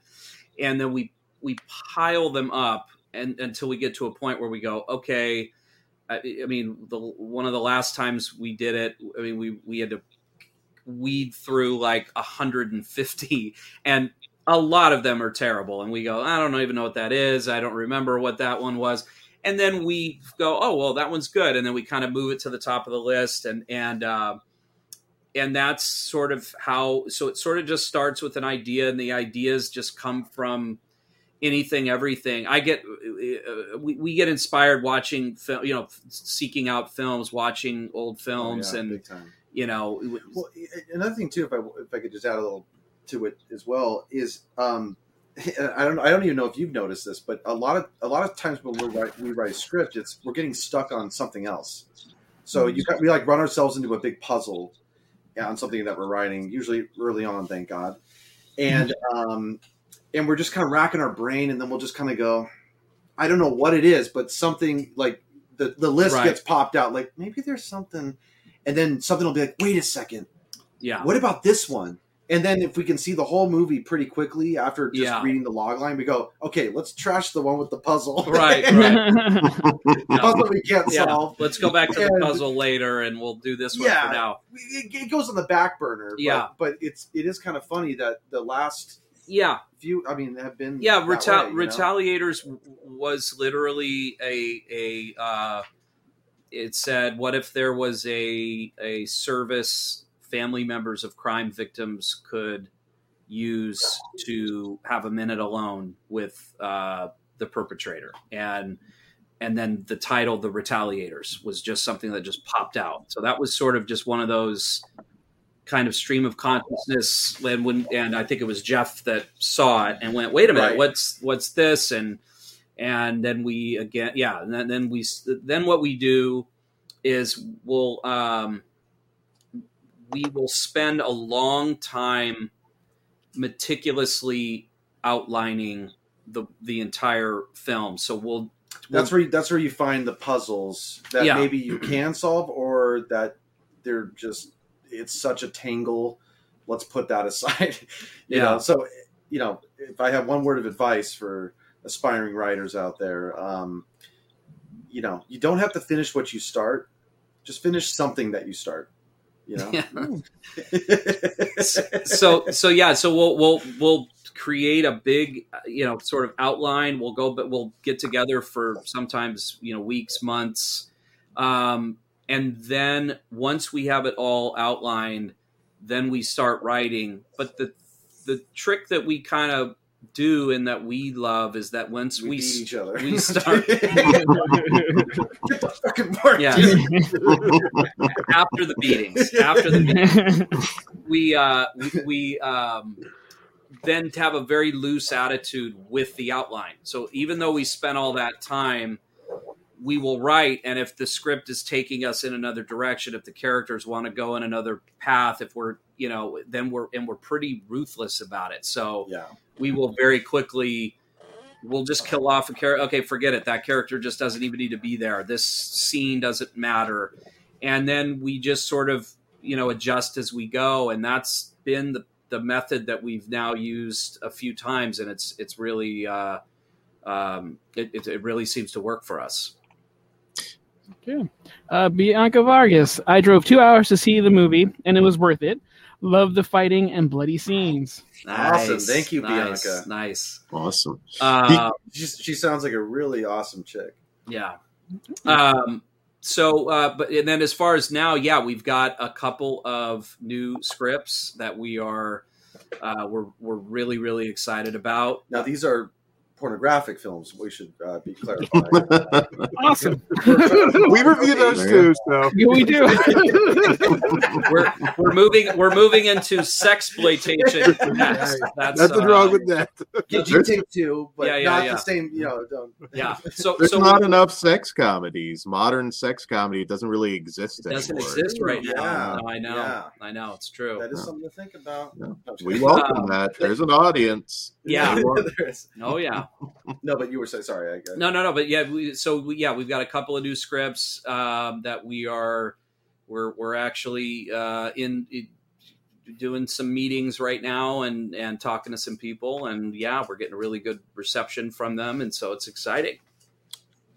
and then we we pile them up and until we get to a point where we go, okay. I, I mean, the one of the last times we did it, I mean, we we had to weed through like 150 and a lot of them are terrible and we go i don't even know what that is i don't remember what that one was and then we go, oh well, that one's good, and then we kind of move it to the top of the list, and and uh, and that's sort of how. So it sort of just starts with an idea, and the ideas just come from anything, everything. I get uh, we, we get inspired watching film, you know, seeking out films, watching old films, oh, yeah, and you know. Well, another thing too, if I if I could just add a little to it as well, is um, I don't I don't even know if you've noticed this, but a lot of a lot of times when we write we write a script, it's we're getting stuck on something else. So you got, we like run ourselves into a big puzzle on something that we're writing, usually early on, thank God, and um, and we're just kind of racking our brain, and then we'll just kind of go, I don't know what it is, but something like the the list right. gets popped out, like maybe there's something, and then something will be like, wait a second, yeah, what about this one? And then if we can see the whole movie pretty quickly after just yeah. reading the log line, we go, okay, let's trash the one with the puzzle. Right, right. puzzle we can't yeah. solve. Let's go back to and, the puzzle later, and we'll do this one yeah, for now. It, it, goes on the back burner. Yeah, but it's it is kind of funny that the last yeah few, I mean, have been yeah. Retal- way, Retaliators know? was literally a a. Uh, it said, "What if there was a a service?" Family members of crime victims could use to have a minute alone with uh, the perpetrator. And and then the title the retaliators was just something that just popped out. So that was sort of just one of those kind of stream of consciousness and when and i think it was jeff that saw it and went wait a minute right. what's what's this? And and then we again yeah and then, then we then what we do is we'll um we will spend a long time meticulously outlining the the entire film. So we'll that's where you, that's where you find the puzzles that Yeah. maybe you can solve or that they're just it's such a tangle. Let's put that aside. you Yeah. know, so you know, if I have one word of advice for aspiring writers out there, um, you know, you don't have to finish what you start. Just finish something that you start. You know. so so yeah so we'll we'll we'll create a big you know sort of outline. We'll go but we'll get together for sometimes you know weeks months. Um, and then once we have it all outlined then we start writing. But the the trick that we kind of do and that we love is that once we, we beat each other. we start Get the fucking mark, Yeah. after the beatings after the beatings, we uh we, we um then have a very loose attitude with the outline so even though we spent all that time we will write and if the script is taking us in another direction if the characters want to go in another path if we're you know then we're and we're pretty ruthless about it. So yeah. we will very quickly we'll just kill off a character okay forget it. That character just doesn't even need to be there. This scene doesn't matter. And then we just sort of you know adjust as we go and that's been the, the method that we've now used a few times and it's it's really uh, um, it, it, it really seems to work for us Okay. Uh, Bianca Vargas. I drove two hours to see the movie, and it was worth it. Love the fighting and bloody scenes. Awesome. Thank you, nice, Bianca. nice Awesome. uh, She, she sounds like a really awesome chick. Yeah. Um, so, uh, but and then as far as now, yeah, we've got a couple of new scripts that we are uh, we're we're really really excited about. Now these are pornographic films. We should uh, be clarified. Awesome. we review those too, so Yeah, we do. we're we're moving we're moving into sexploitation next. That's nothing uh, wrong with that. PG too, but Yeah, yeah, not yeah. the same. You know, don't. Yeah. So There's so not enough sex comedies. Modern sex comedy doesn't really exist it doesn't anymore. exist right now. Yeah. No, I know. Yeah. I know. It's true. That is Yeah. something to think about. Yeah. No, We welcome Um, that. There's an audience. Yeah. There is. Oh yeah. No, but you were saying sorry. I, I, No, no, no. But yeah, we, so we, yeah, we've got a couple of new scripts um, that we are we're we're actually uh, in, in doing some meetings right now and and talking to some people and yeah, we're getting a really good reception from them and so it's exciting.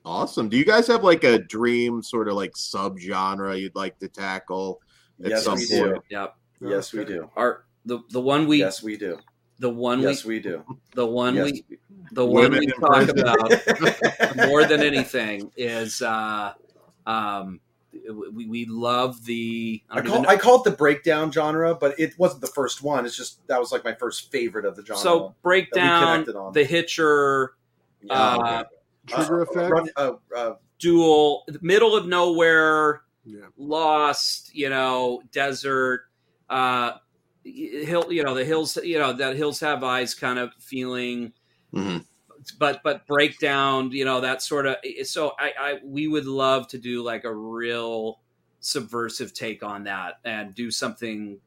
Awesome. Do you guys have like a dream sort of like subgenre you'd like to tackle at Yes, some we point? do. Yep. Yes, we do. Our the the one we Yes, we do. The one Yes, we we do. the one Yes. we the one we talk prison. about more than anything is uh um we, we love the I I call I call it the breakdown genre, but it wasn't the first one. It's just that was like my first favorite of the genre. so breakdown connected on. the hitcher Yeah. uh, Trigger Uh, effect. run- uh, uh, duel middle of nowhere Yeah. lost you know desert uh hill you know the hills you know that hills have eyes kind of feeling. Mhm. but but breakdown you know that sort of so I, I we would love to do like a real subversive take on that and do something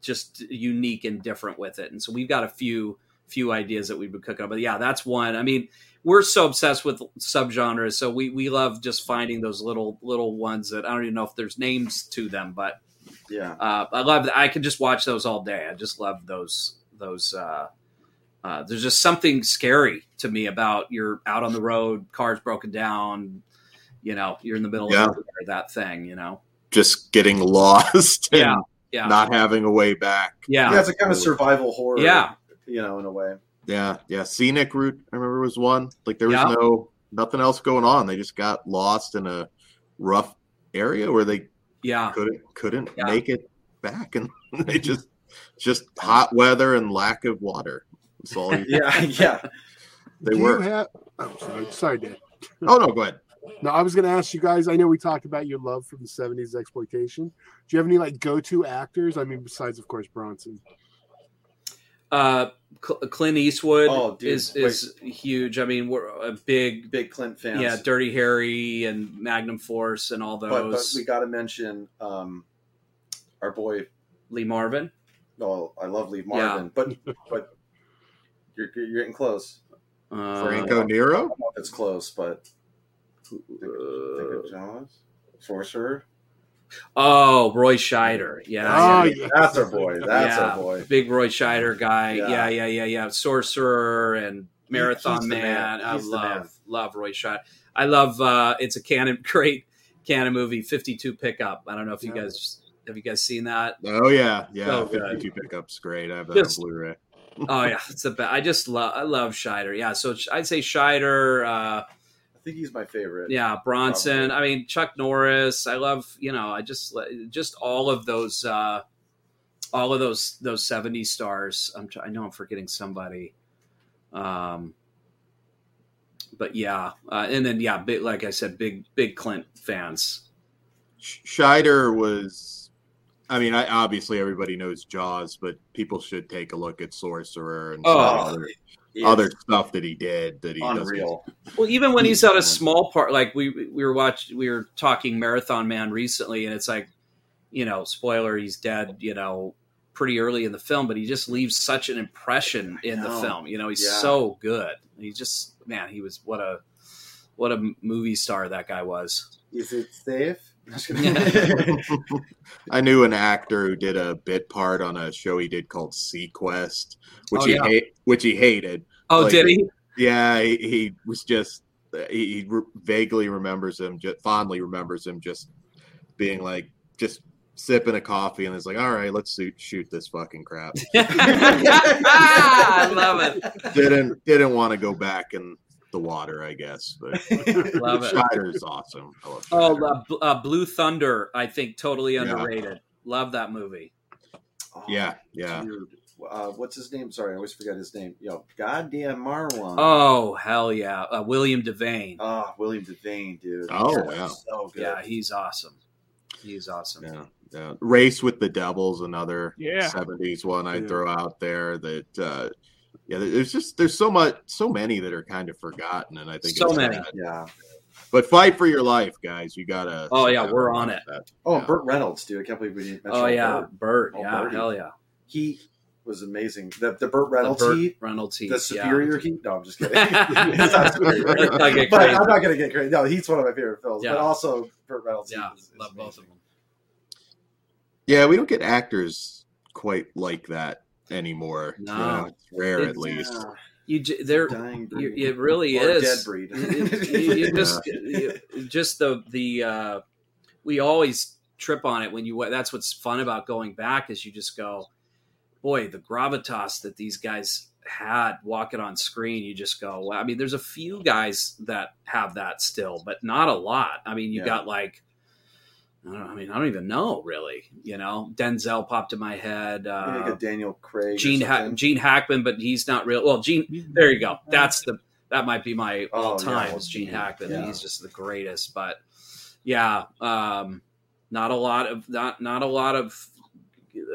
just unique and different with it. And so we've got a few few ideas that we've been cooking up. But yeah that's one. I mean we're so obsessed with subgenres so we we love just finding those little little ones that i don't even know if there's names to them but yeah. uh, I love that. I can just watch those all day. I just love those. Those. Uh, uh, there's just something scary to me about you're out on the road, cars broken down. You know, you're in the middle Yeah. of nowhere, that thing. You know. Just getting lost and Yeah. Yeah. not having a way back. yeah. Yeah, it's a kind of survival horror. Yeah. You know, in a way. Yeah, yeah. Scenic route, I remember was one. Like there was Yeah. no nothing else going on. They just got lost in a rough area where they Yeah. couldn't couldn't Yeah. make it back, and they just just hot weather and lack of water. That's all. You, Yeah, yeah. they Do were. you have? Oh, sorry, sorry, Dan. oh no, go ahead. No, I was going to ask you guys. I know we talked about your love for the '70s exploitation. Do you have any like go-to actors? I mean, besides of course Bronson. Uh, Cl- Clint Eastwood Oh, dude, is is huge. I mean, we're a big. Big Clint fan. Yeah, Dirty Harry and Magnum Force and all but, but those. we got to mention um, our boy. Lee Marvin. Oh, I love Lee Marvin, but but you're you're getting close. Uh, Franco Nero. I don't know if it's close, but think, think uh, of Jaws, Sorcerer. Oh, Roy Scheider. Yeah. Oh, yeah. yeah. That's our boy. That's Yeah. our boy. Big Roy Scheider guy. Yeah. Yeah, yeah, yeah, yeah. Sorcerer and Marathon he's Man. man. I love man. love Roy Scheider. I love uh it's a Cannon great Cannon movie, 52 pickup. I don't know if you guys have you guys seen that? Oh yeah, yeah. So good. Fifty-two pickups, great. I have that Just- on Blu-ray. Oh yeah, it's the best. I just love I love Scheider. Yeah, so I'd say Scheider, uh I think he's my favorite. yeah, Bronson. Probably. I mean Chuck Norris. I love, you know, I just just all of those uh all of those those 70 stars. I'm I know I'm forgetting somebody. Um but yeah, uh, and then yeah, big like I said, big big Clint fans. Sch- Scheider was. I mean, I, obviously everybody knows Jaws, but people should take a look at Sorcerer and Oh, other, other stuff that he did that he unreal. Well, even when he's at a small part, like we we were watching, we were talking Marathon Man recently, and it's like, you know, spoiler, he's dead, you know, pretty early in the film, but he just leaves such an impression in the film. You know, he's Yeah. so good. He just, man, he was what a what a movie star that guy was. Is it safe? I knew an actor who did a bit part on a show he did called seaQuest, which Oh, he yeah. hate, which he hated. Oh, Like- did he? Yeah, he, he was just he, he re- vaguely remembers him, just fondly remembers him just being like just sipping a coffee and it's like, all right, let's shoot, shoot this fucking crap. I love it. didn't didn't want to go back and the water, I guess. But Love it. Schneider's awesome. I love Oh, uh, Bl- uh, Blue Thunder, I think totally Yeah. underrated. Love that movie. Oh, yeah, yeah. Uh, what's his name? Sorry, I always forget his name. Yo, goddamn Marwan. Oh hell yeah, uh, William Devane. Oh, William Devane, dude. Oh, He's yeah. so good. Yeah, he's awesome. He's awesome. Yeah, yeah. Race with the Devils, another Yeah. '70s one I'd Yeah. throw out there. That uh, yeah, there's just there's so much, so many that are kind of forgotten, and I think So it's many. sad. yeah. But fight for your life, guys. You gotta. Oh, sit yeah, down we're on it. that. Oh, Yeah. Burt Reynolds, dude. I can't believe we didn't mention Oh yeah, Burt. Bert. Oh, Yeah, Birdie. hell yeah. He was amazing. The the Burt The Reynolds Burt heat, Reynolds heat. the yeah. superior heat. No, I'm just kidding. It's not superior. Let's not get but. I'm not gonna get crazy. No, Heat's one of my favorite films. Yeah. But also Burt Reynolds. Yeah, Heat is, is love both of them. Yeah, we don't get actors quite like that anymore. you No. know, it's rare It's- at least. Yeah. You, j- there, Dying you, it really Or is. dead breed. you, you just, you- just the the. Uh, we always trip on it when you. That's what's fun about going back is you just go, boy, the gravitas that these guys had walking on screen. You just go. Well, I mean, there's a few guys that have that still, but not a lot. I mean, you Yeah. got like. I, don't, I mean, I don't even know really. You know, Denzel popped in my head. Maybe Uh, like a Daniel Craig. Gene ha- Gene Hackman, but he's not real. Well, Gene, there you go. That's the that might be my Oh, all time yeah. is Gene Hackman. Yeah. He's just the greatest. But yeah, um, not a lot of not not a lot of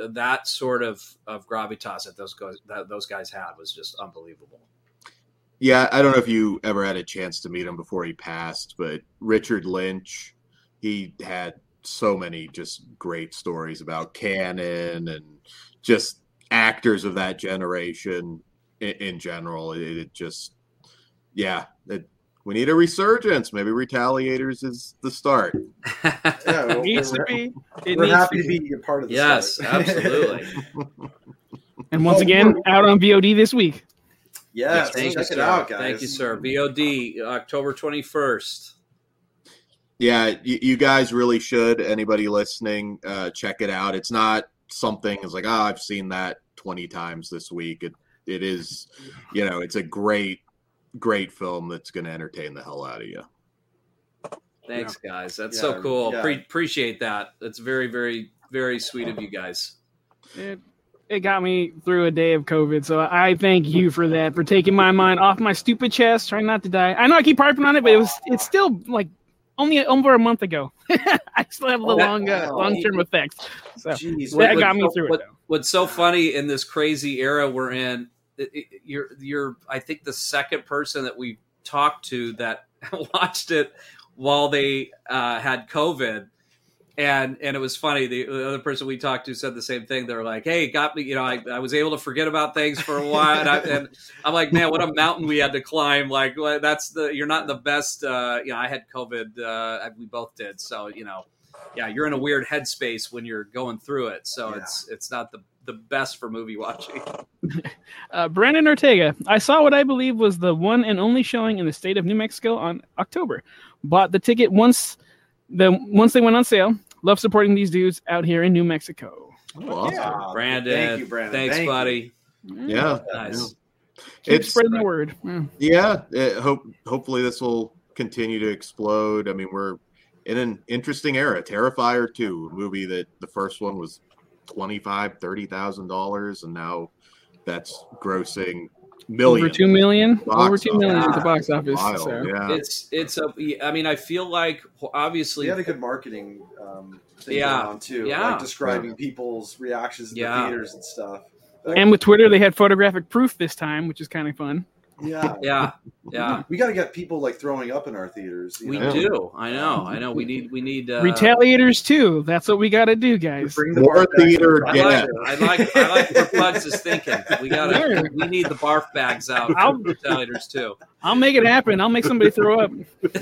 that sort of of gravitas that those guys that those guys had was just unbelievable. Yeah, I don't know if you ever had a chance to meet him before he passed, but Richard Lynch, he had so many just great stories about Cannon and just actors of that generation in, in general. It, it just, yeah, it, we need a resurgence. Maybe Retaliators is the start. Yeah, well, needs to we're, be. It we're needs happy to to be. be a part of the yes, start. absolutely. And once again, out on VOD this week. yes, Thank check you, it sir. out, guys. Thank you, sir. VOD October twenty first. Yeah, you, you guys really should. Anybody listening, uh, check it out. It's not something it's like, oh, I've seen that 20 times this week. It it is, you know, it's a great, great film that's going to entertain the hell out of you. Thanks, guys. That's Yeah, so cool. yeah. Pre- appreciate that. That's very, very, very sweet of you guys. It, it got me through a day of COVID, so I thank you for that, for taking my mind off my stupid chest, trying not to die. I know I keep harping on it, but it was it's still like only over a month ago. I still have the Oh, long uh, long term effects. So Jeez, that what- got me what- through it. Though. What's so funny in this crazy era we're in, it- it- you're you're I think the second person that we talked to that watched it while they uh, had COVID. And and it was funny. The, the other person we talked to said the same thing. They're like, "Hey, got me. You know, I, I was able to forget about things for a while." And, I, and I'm like, "Man, what a mountain we had to climb! Like, that's the you're not the best. Uh, you know, I had COVID. Uh, we both did. So you know, yeah, you're in a weird headspace when you're going through it. So Yeah. it's it's not the the best for movie watching. Uh, Brandon Ortega. I saw what I believe was the one and only showing in the state of New Mexico on October. Bought the ticket once the once they went on sale. Love supporting these dudes out here in New Mexico. Oh, awesome. Yeah. Brandon, Thank you, Brandon. Thanks, Thank you. buddy. Yeah. Nice. Keep It's- spreading the word. Yeah. Yeah, it, hope hopefully this will continue to explode. I mean, we're in an interesting era. Terrifier 2, a movie that the first one was twenty five, thirty thousand dollars, and now that's grossing millions. Over two million. Over two million at the box office. Wild, so. yeah. It's it's a. I mean, I feel like We obviously. had a good marketing um, thing Yeah. going on too, Yeah. like describing people's reactions in Yeah. the theaters and stuff. And with Twitter, they had photographic proof this time, which is kind of fun. Yeah, Yeah, yeah. we got to get people like throwing up in our theaters. you We know? do. I know. I know. We need. We need. Uh, Retaliators too. That's what we got to do, guys. Bring the More bar back. theater I like, I like. I like where Bugs is thinking. We got. to We need the barf bags out. I'll- for Retaliators too. I'll make it happen. I'll make somebody throw up. We're-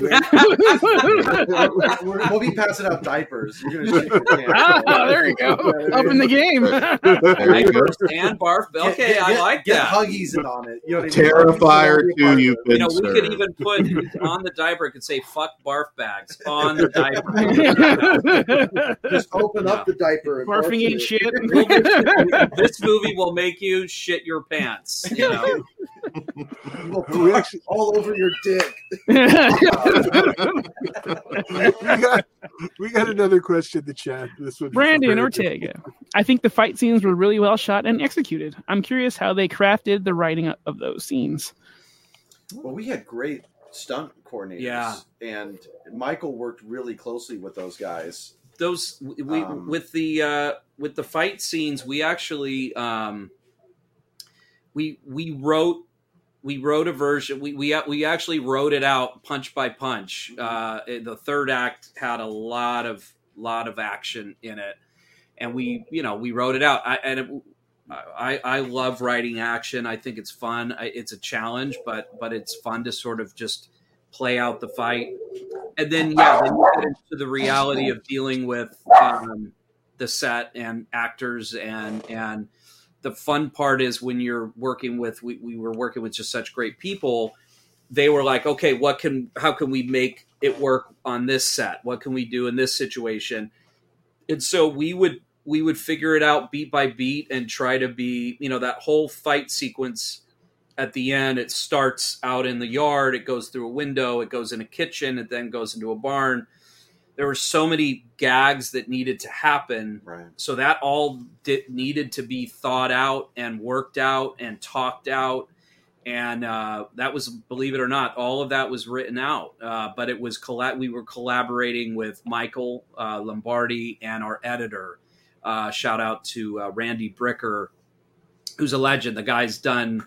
we're- we'll be passing out diapers. You're gonna shake your pants. ah, there you go. Up in the game. There you go. Diapers and barf. Okay, get, I get- like get that. Huggies on it. You know what I mean? Terrifier Huggies will 2, you've been You know, we served. could even put on the diaper. It could say "fuck barf bags" on the diaper. Just open up the diaper. And Barfing barf ain't in it. shit. this movie will make you shit your pants. You know, We actually- all over your dick. we, got, we got another question in the chat. This one, Brandon Ortega. I think the fight scenes were really well shot and executed. I'm curious how they crafted the writing of those scenes. Well, we had great stunt coordinators. Yeah. And Michael worked really closely with those guys. those we Um, with the uh with the fight scenes we actually um we we wrote we wrote a version we we we actually wrote it out punch by punch uh the third act had a lot of lot of action in it and we you know we wrote it out I, and it, I, I love writing action. I think it's fun. I, it's a challenge, but but it's fun to sort of just play out the fight. And then yeah, then you get into the reality of dealing with um, the set and actors and and the fun part is when you're working with we, we were working with just such great people they were like okay what can how can we make it work on this set? What can we do in this situation? And so we would we would figure it out beat by beat and try to be you know that whole fight sequence at the end it starts out in the yard it goes through a window it goes in a kitchen it then goes into a barn there were so many gags that needed to happen. Right. so that all did, needed to be thought out and worked out and talked out. And uh, that was believe it or not all of that was written out. Uh, but it was colla- we were collaborating with michael uh, lombardi and our editor. Uh, shout out to uh, randy bricker who's a legend. The guy's done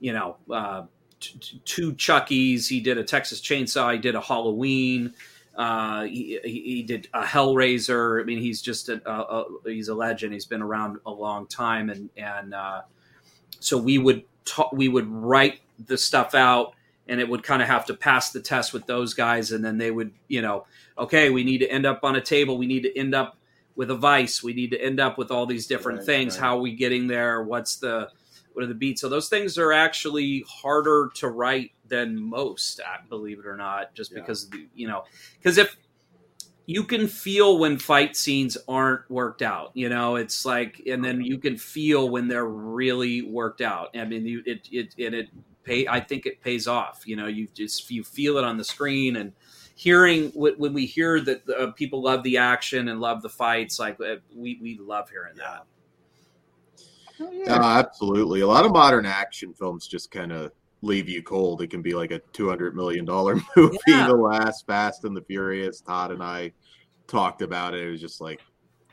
you know uh, t- t- two chuckies. He did a texas chainsaw. He did a halloween uh, he, he did a Hellraiser. I mean, he's just a, a, a he's a legend. He's been around a long time, and and uh, so we would ta- we would write the stuff out, and it would kind of have to pass the test with those guys, and then they would you know, okay, we need to end up on a table. We need to end up with a vice. We need to end up with all these different Right, things. right. How are we getting there? What's the what are the beats? So those things are actually harder to write than most, uh, believe it or not, just Yeah. because the, you know, because if you can feel when fight scenes aren't worked out, you know, it's like, and then you can feel when they're really worked out. I mean, you, it, it, and it pay, I think it pays off, you know, you just, you feel it on the screen and hearing when when we hear that uh, people love the action and love the fights, like uh, we, we love hearing that. Oh, yeah, uh, absolutely. A lot of modern action films just kind of leave you cold. It can be like a two hundred million dollar movie. Yeah. The last Fast and the Furious. Todd and I talked about it. It was just like,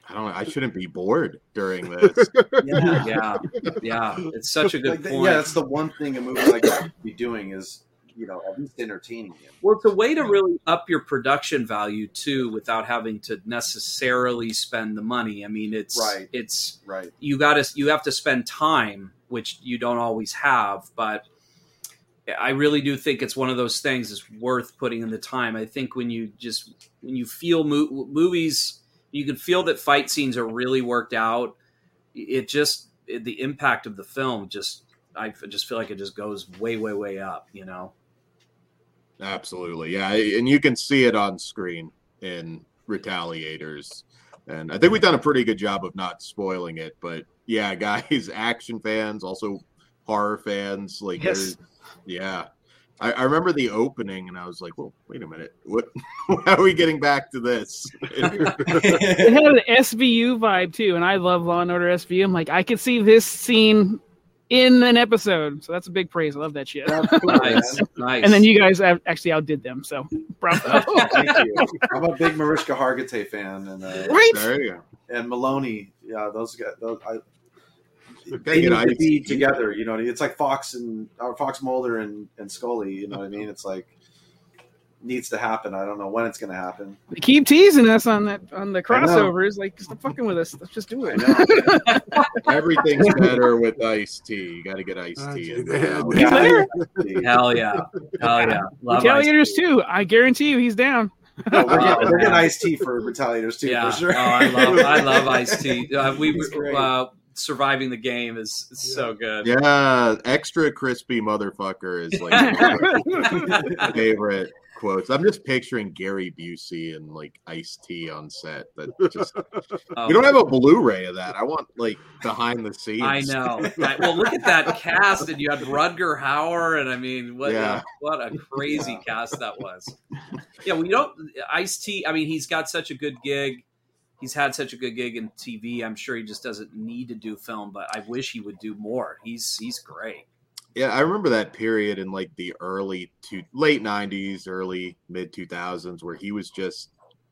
I don't know. I shouldn't be bored during this. Yeah. Yeah. Yeah. It's such a good Like, point. yeah, that's the one thing a movie like that could be doing is, you know, at least entertaining you. Well, it's a way to really up your production value too, without having to necessarily spend the money. I mean, it's Right. It's Right. you got to you have to spend time, which you don't always have. But I really do think it's one of those things is worth putting in the time. I think when you just when you feel mo- movies, you can feel that fight scenes are really worked out. It just it, the impact of the film just I just feel like it just goes way way way up. You know. Absolutely, yeah, and you can see it on screen in Retaliators, and I think we've done a pretty good job of not spoiling it. But yeah, guys, action fans, also horror fans, like Yes. yeah. I, I remember the opening, and I was like, "Well, wait a minute, what? How are we getting back to this?" It had an SVU vibe too, and I love Law and Order SVU. I'm like, I could see this scene in an episode, so that's a big praise. I love that shit. That's cool, Nice, nice. And then you guys have actually outdid them, so bravo. Thank you. I'm a big Mariska Hargitay fan, and uh, right? there you go. and Meloni. Yeah, those guys. Those, I, they get need to be together. You know, I mean? it's like Fox and or Fox Mulder and, and Scully. You know what I mean? It's like needs to happen. I don't know when it's going to happen. They keep teasing us on that on the crossovers. Like, stop fucking with us. Let's just do it. Everything's better with Ice-T. You got to get iced Uh, tea. In they- there. they- Hell yeah, hell yeah. Love Retaliators too. I guarantee you, he's down. No, we're, getting, Oh, we're getting Ice-T for Retaliators too, Yeah, for sure. oh, I love I love Ice T. Uh, we uh, surviving the game is, is so good. Yeah, extra crispy motherfucker is like favorite quotes. I'm just picturing Gary Busey and like Ice T on set. That just Oh, we don't have a Blu-ray of that. I want like behind the scenes. I know. I- well, look at that cast, and you had Rutger Hauer, and I mean, what Yeah. what a crazy cast that was. Yeah, we don't Ice T. I mean, he's got such a good gig. He's had such a good gig in TV. I'm sure he just doesn't need to do film, but I wish he would do more. He's he's great. Yeah, I remember that period in like the early to late '90s, early mid 2000s, where he was just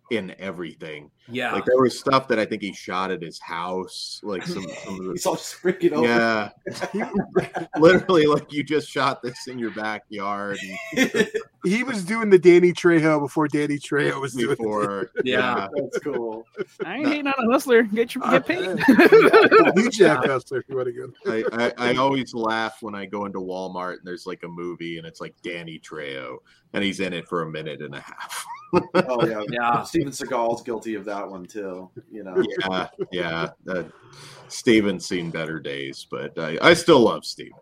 in everything. Yeah, Like there was stuff that I think he shot at his house, like some, some of the He's all just freaking over. yeah, literally like you just shot this in your backyard and He was doing the Danny Trejo before Danny Trejo was doing before Yeah. That's cool. I ain't hating on a hustler. Get your get paid. You Jack Hustler, if you want to go. I, I, I always laugh when I go into Walmart and there's like a movie and it's like Danny Trejo and he's in it for a minute and a half. Oh yeah, Yeah. Steven Seagal's guilty of that one too. You know. Yeah, yeah. Uh, Steven's seen better days, but I, I still love Steven.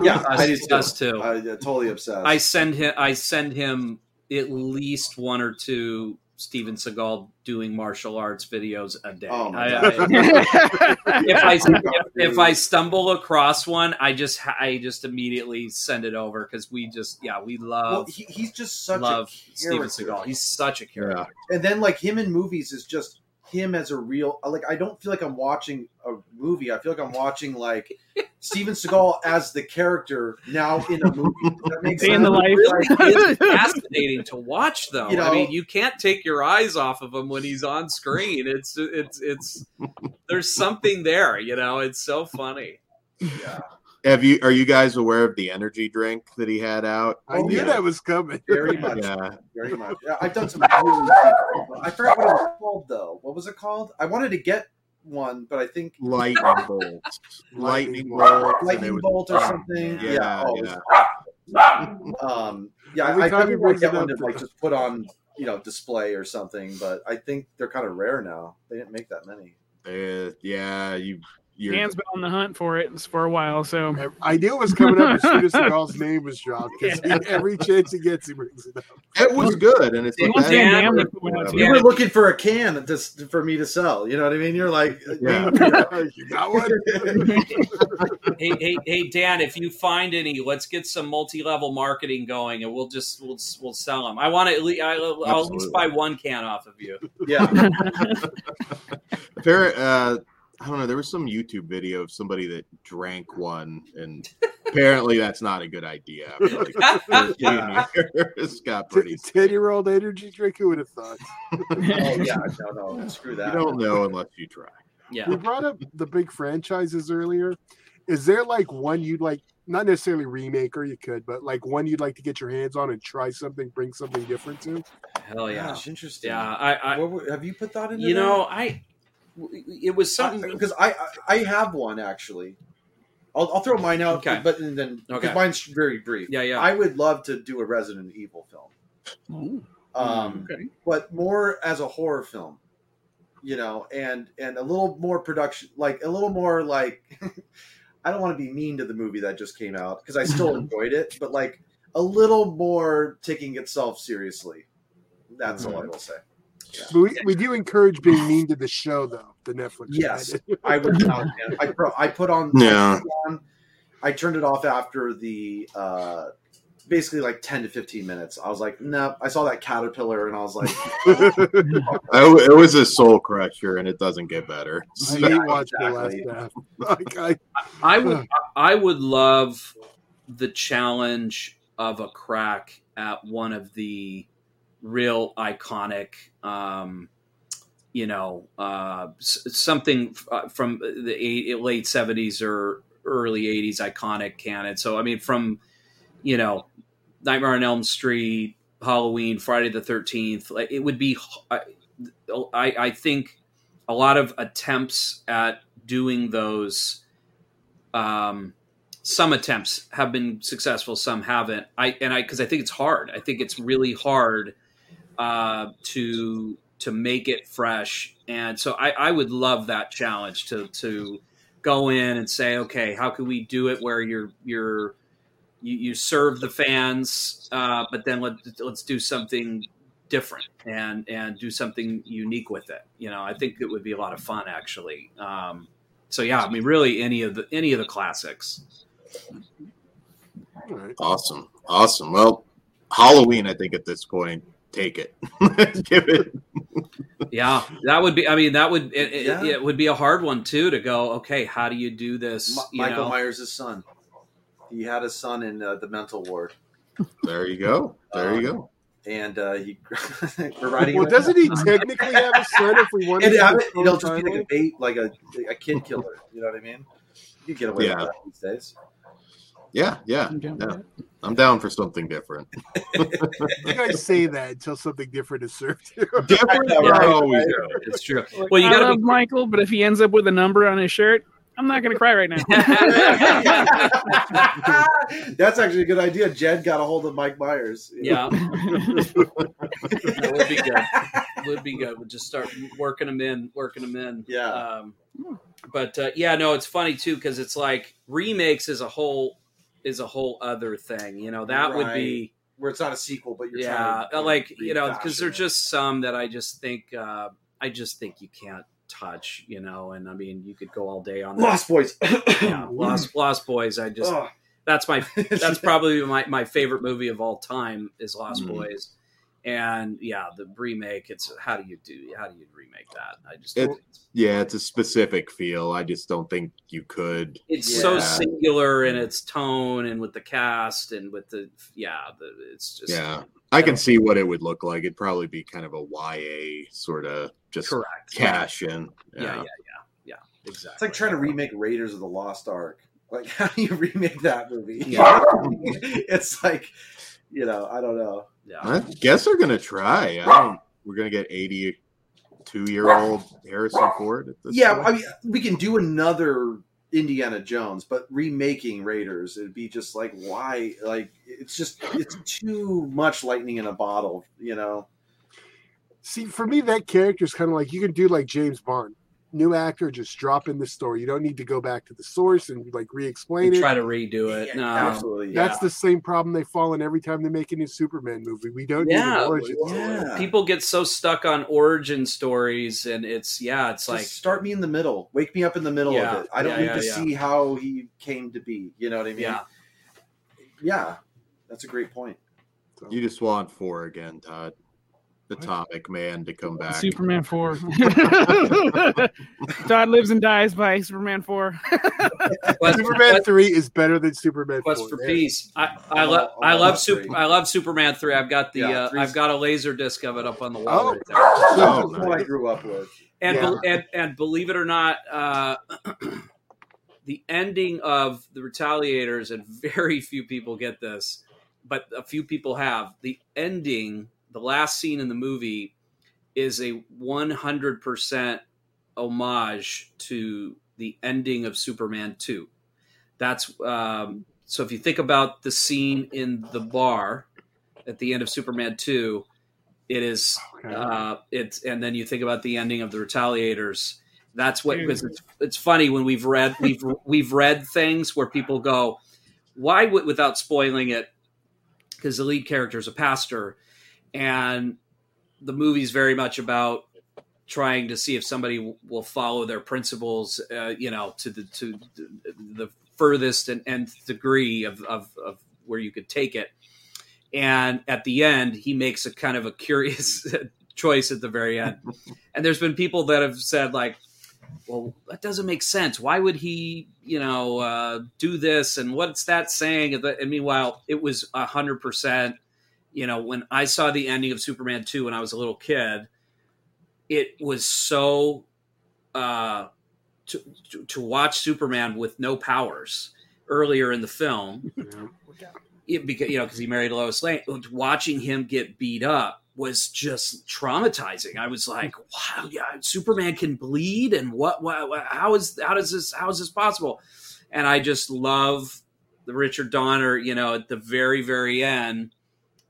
Yeah, Us- I do too. us too. I, yeah, totally obsessed. I send him. I send him at least one or two Steven Seagal doing martial arts videos a day. Oh I- I- if I if, if I stumble across one, I just I just immediately send it over because we just yeah we well, love he, he's just such love a Steven. Seagal. He's such a character. Yeah. and then like him in movies is just him as a real like I don't feel like I'm watching a movie. I feel like I'm watching like Steven Seagal as the character now in a movie. That make Day sense? in the life. It's fascinating to watch, though. You I know- mean, you can't take your eyes off of him when he's on screen. It's it's it's there's something there. You know, it's so funny. Yeah. Have you are you guys aware of the energy drink that he had out? I Oh, knew yeah. that was coming. Very much. Yeah. Very much. Yeah, I've done some really I forgot what it was called though. What was it called? I wanted to get one, but I think Lightning bolt. Lightning Lightning bolt. lightning bolt or something. Yeah, Yeah. oh, was yeah. Um, yeah, Every I, I time he definitely want brings to get one to like just put on, you know, display or something. But I think they're kind of rare now. They didn't make that many. Uh, yeah, you you're Dan's been on the hunt for it for a while, so I knew it was coming up as soon as Seagal's name was dropped because every chance he gets, he brings it up. it was good and it's He like was that- Dan- Damn, they put one out You were looking for a can to, for me to sell. You know what I mean? You're like, Yeah. you got one? hey, hey, hey, Dan, if you find any, let's get some multi-level marketing going, and we'll just we'll we'll sell them. I want to at least I'll, I'll at least buy one can off of you. yeah. Appar- uh, I don't know. There was some YouTube video of somebody that drank one, and apparently that's not a good idea. after, like, 15 years. got pretty. Ten year old energy drink. Who would have thought? Oh yeah. No, no, screw that. You don't know unless you try. Yeah, We brought up the big franchises earlier. Is there like one you'd like, not necessarily remake, or you could, but like one you'd like to get your hands on and try something, bring something different to? hell yeah, Gosh, interesting. yeah. I, I What have you put that in? you know, I it was something. because I, I I have one actually. I'll, I'll throw mine out, Okay. but then Okay. mine's very brief. Yeah, yeah. I would love to do a Resident Evil film, um, okay. but more as a horror film, you know, and and a little more production, like a little more like. I don't want to be mean to the movie that just came out because I still enjoyed it, but like a little more taking itself seriously. That's all I will say. But we, we do encourage being mean to the show, though. The Netflix. Yes, side. I would. not. I, pro- I put on. Yeah. I, on- I turned it off after the uh, basically like ten to fifteen minutes. I was like, no. I saw that caterpillar, and I was like, I, it was a soul crusher, and it doesn't get better. So- hate watching exactly. the last half. Like, I, I would I would love the challenge of a crack at one of the real iconic um you know uh something uh, from the eight, late 70s or early 80s iconic canon so i mean from you know nightmare on elm street halloween friday the 13th like it would be i, I think a lot of attempts at doing those um, some attempts have been successful, some haven't. I and I because I think it's hard. I think it's really hard uh, to to make it fresh, and so I, I would love that challenge to to go in and say, okay, how can we do it where you're you're you, you serve the fans, uh, but then let, let's do something different and and do something unique with it. You know, I think it would be a lot of fun actually. Um, so yeah, I mean, really, any of the any of the classics. Awesome, awesome. Well, Halloween, I think at this point, take it, give it. yeah, that would be. I mean, that would it, yeah. it, it, would be a hard one too to go. Okay, how do you do this? M- Michael know? Myers' son. He had a son in uh, the mental ward. There you go. There you um, go and uh, he we're writing. Well, doesn't he technically have a son if we want to? You know, just be like a bait, like a, a kid killer. You know what I mean? You get away yeah. with that these days. Yeah, yeah, yeah. I'm down for something different. you guys say that until something different is served. different, yeah, always. It's true. well, you got to Michael, but if he ends up with a number on his shirt, I'm not gonna cry right now. That's actually a good idea. Jed got a hold of Mike Myers. Yeah, that would be good. Would be good. We'll just start working them in, working them in. Yeah. Um, but uh, yeah, no, it's funny too because it's like remakes is a whole is a whole other thing. You know, that right. would be where it's not a sequel, but you're yeah, like you know, because there's just some that I just think uh, I just think you can't touch, you know. And I mean, you could go all day on that. Lost Boys. yeah, Lost Lost Boys. I just oh. that's my that's probably my, my favorite movie of all time is Lost mm-hmm. Boys. And yeah, the remake. It's how do you do how do you remake that? I just it, yeah, it's a specific feel. I just don't think you could. It's yeah. so singular in its tone and with the cast and with the yeah, the, it's just yeah. I can see what it would look like. It'd probably be kind of a YA sort of just Correct. cash in. Yeah. yeah, yeah, yeah, yeah. Exactly. It's like trying to remake Raiders of the Lost Ark. Like, how do you remake that movie? Yeah. it's like, you know, I don't know. Yeah. I guess they're gonna try. I don't, we're gonna get eighty-two year old Harrison Ford. yeah, point. I mean, we can do another Indiana Jones, but remaking Raiders, it'd be just like why? Like it's just it's too much lightning in a bottle, you know. See, for me, that character is kind of like you can do like James Bond new actor, just drop in the story. You don't need to go back to the source and like re-explain and it. Try to redo it. Yeah, no, absolutely. Yeah. That's the same problem they fall in every time they make a new Superman movie. We don't yeah, need an origin yeah. People get so stuck on origin stories, and it's yeah, it's just like start me in the middle. Wake me up in the middle yeah, of it. I don't need to see how he came to be. You know what I mean? Yeah. Yeah, that's a great point. You just want four again, Todd atomic man to come back. Superman four. Todd lives and dies by Superman four. Superman three is better than Superman. Quest 4. for peace. I, I love I love super I love Superman three. I've got the yeah, uh, I've got a laser disc of it up on the wall. Oh, right there. oh nice. what I grew up with. And yeah. be, and, and believe it or not. Uh, the ending of the retaliators and very few people get this but a few people have the ending the last scene in the movie is a 100% homage to the ending of Superman 2. That's um, so if you think about the scene in the bar at the end of Superman 2, it is okay. uh, it's and then you think about the ending of the Retaliators. That's what because it's, it's funny when we've read we've we've read things where people go, why would without spoiling it because the lead character is a pastor and the movie's very much about trying to see if somebody will follow their principles, uh, you know, to the to the furthest and degree of, of, of where you could take it. And at the end, he makes a kind of a curious choice at the very end. and there's been people that have said like, well, that doesn't make sense. Why would he, you know, uh, do this? And what's that saying? And meanwhile, it was a hundred percent you know, when I saw the ending of Superman 2 when I was a little kid, it was so uh, to, to, to watch Superman with no powers earlier in the film. It, because you know, because he married Lois Lane, watching him get beat up was just traumatizing. I was like, "Wow, yeah, Superman can bleed, and what? what how is how does this how is this possible?" And I just love the Richard Donner. You know, at the very very end,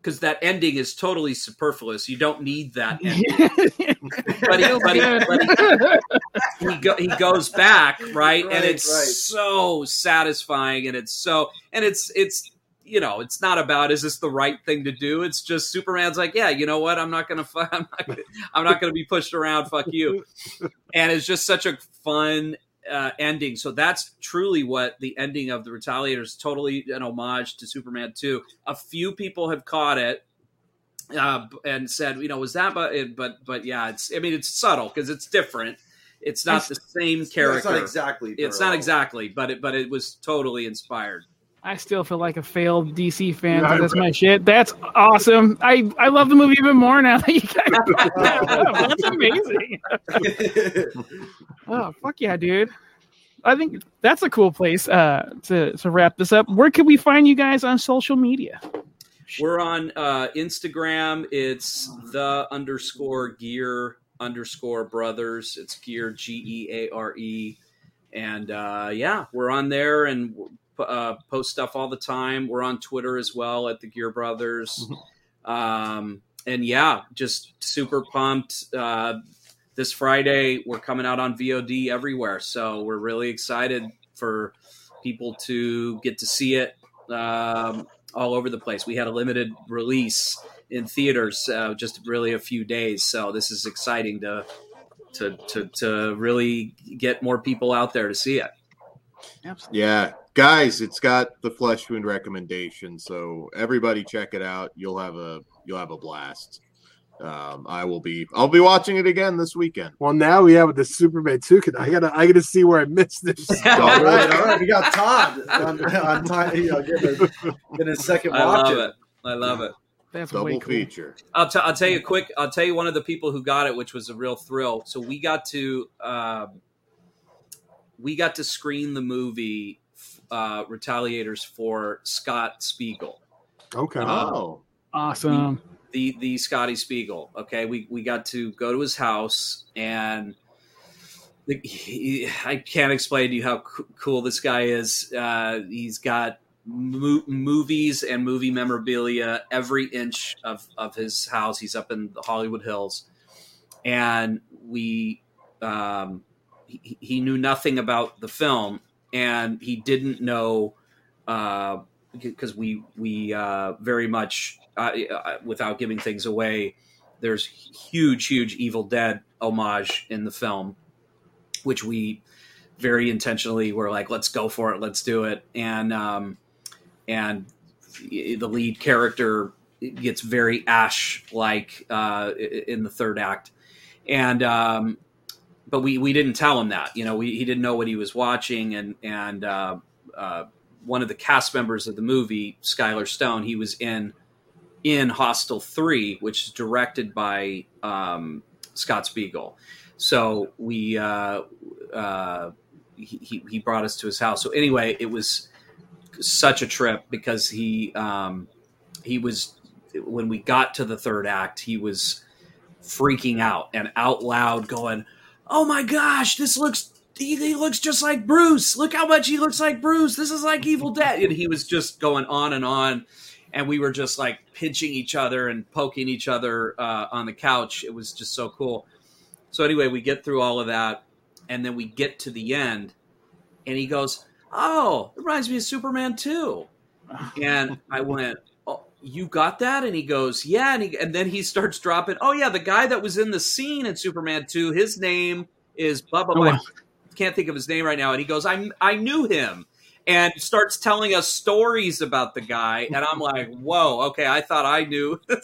because that ending is totally superfluous. You don't need that ending. but he, but he, but he, he, go, he, goes back, right? right and it's right. so satisfying and it's so and it's it's you know, it's not about is this the right thing to do. It's just Superman's like, yeah, you know what? I'm not gonna, I'm not, I'm not gonna be pushed around. Fuck you. And it's just such a fun uh, ending. So that's truly what the ending of the Retaliators totally an homage to Superman 2. A few people have caught it uh, and said, you know, was that but but but yeah, it's I mean it's subtle because it's different. It's not the same character. It's not exactly. It's not exactly, but it but it was totally inspired. I still feel like a failed DC fan. Yeah, that's my shit. That's awesome. I, I love the movie even more now that you guys. that's amazing. oh fuck yeah, dude! I think that's a cool place uh, to to wrap this up. Where can we find you guys on social media? We're on uh, Instagram. It's the underscore Geare underscore brothers. It's Geare G E A R E, and uh, yeah, we're on there and uh, post stuff all the time. We're on Twitter as well at the Geare Brothers. Mm-hmm. Um, and yeah, just super pumped. Uh, this Friday, we're coming out on VOD everywhere. So we're really excited for people to get to see it um, all over the place. We had a limited release in theaters uh, just really a few days. So this is exciting to, to, to, to really get more people out there to see it. Absolutely. Yeah, guys, it's got the flesh wound recommendation, so everybody check it out. You'll have a you'll have a blast. Um, I will be I'll be watching it again this weekend. Well, now we have the Superman two. I gotta I gotta see where I missed this. all right, all right. We got Todd on, on time, you know, getting, a, getting a second watch. I love it. I love it. That's double cool. feature. I'll, t- I'll tell you quick. I'll tell you one of the people who got it, which was a real thrill. So we got to um, we got to screen the movie uh, Retaliators for Scott Spiegel. Okay. Oh, awesome. The, the the Scotty Spiegel. Okay, we we got to go to his house and. The, he, I can't explain to you how co- cool this guy is. Uh, he's got mo- movies and movie memorabilia every inch of, of his house. He's up in the Hollywood Hills, and we um, he, he knew nothing about the film, and he didn't know because uh, we we uh, very much uh, uh, without giving things away. There's huge, huge Evil Dead homage in the film, which we very intentionally were like, let's go for it, let's do it, and um, and the lead character gets very Ash like uh, in the third act, and um, but we we didn't tell him that. You know, we, he didn't know what he was watching, and and uh, uh, one of the cast members of the movie, Skyler Stone, he was in in Hostel Three, which is directed by um, Scott Spiegel. So we uh, uh, he he brought us to his house. So anyway, it was such a trip because he um, he was when we got to the third act, he was freaking out and out loud going oh my gosh, this looks he, he, looks just like Bruce. Look how much he looks like Bruce. This is like Evil Dead. And he was just going on and on. And we were just like pinching each other and poking each other uh, on the couch. It was just so cool. So, anyway, we get through all of that. And then we get to the end. And he goes, Oh, it reminds me of Superman 2. And I went, you got that? And he goes, yeah. And, he, and then he starts dropping, oh, yeah, the guy that was in the scene in Superman 2, his name is blah, blah, blah. Can't think of his name right now. And he goes, I, I knew him. And starts telling us stories about the guy. And I'm like, whoa, okay, I thought I knew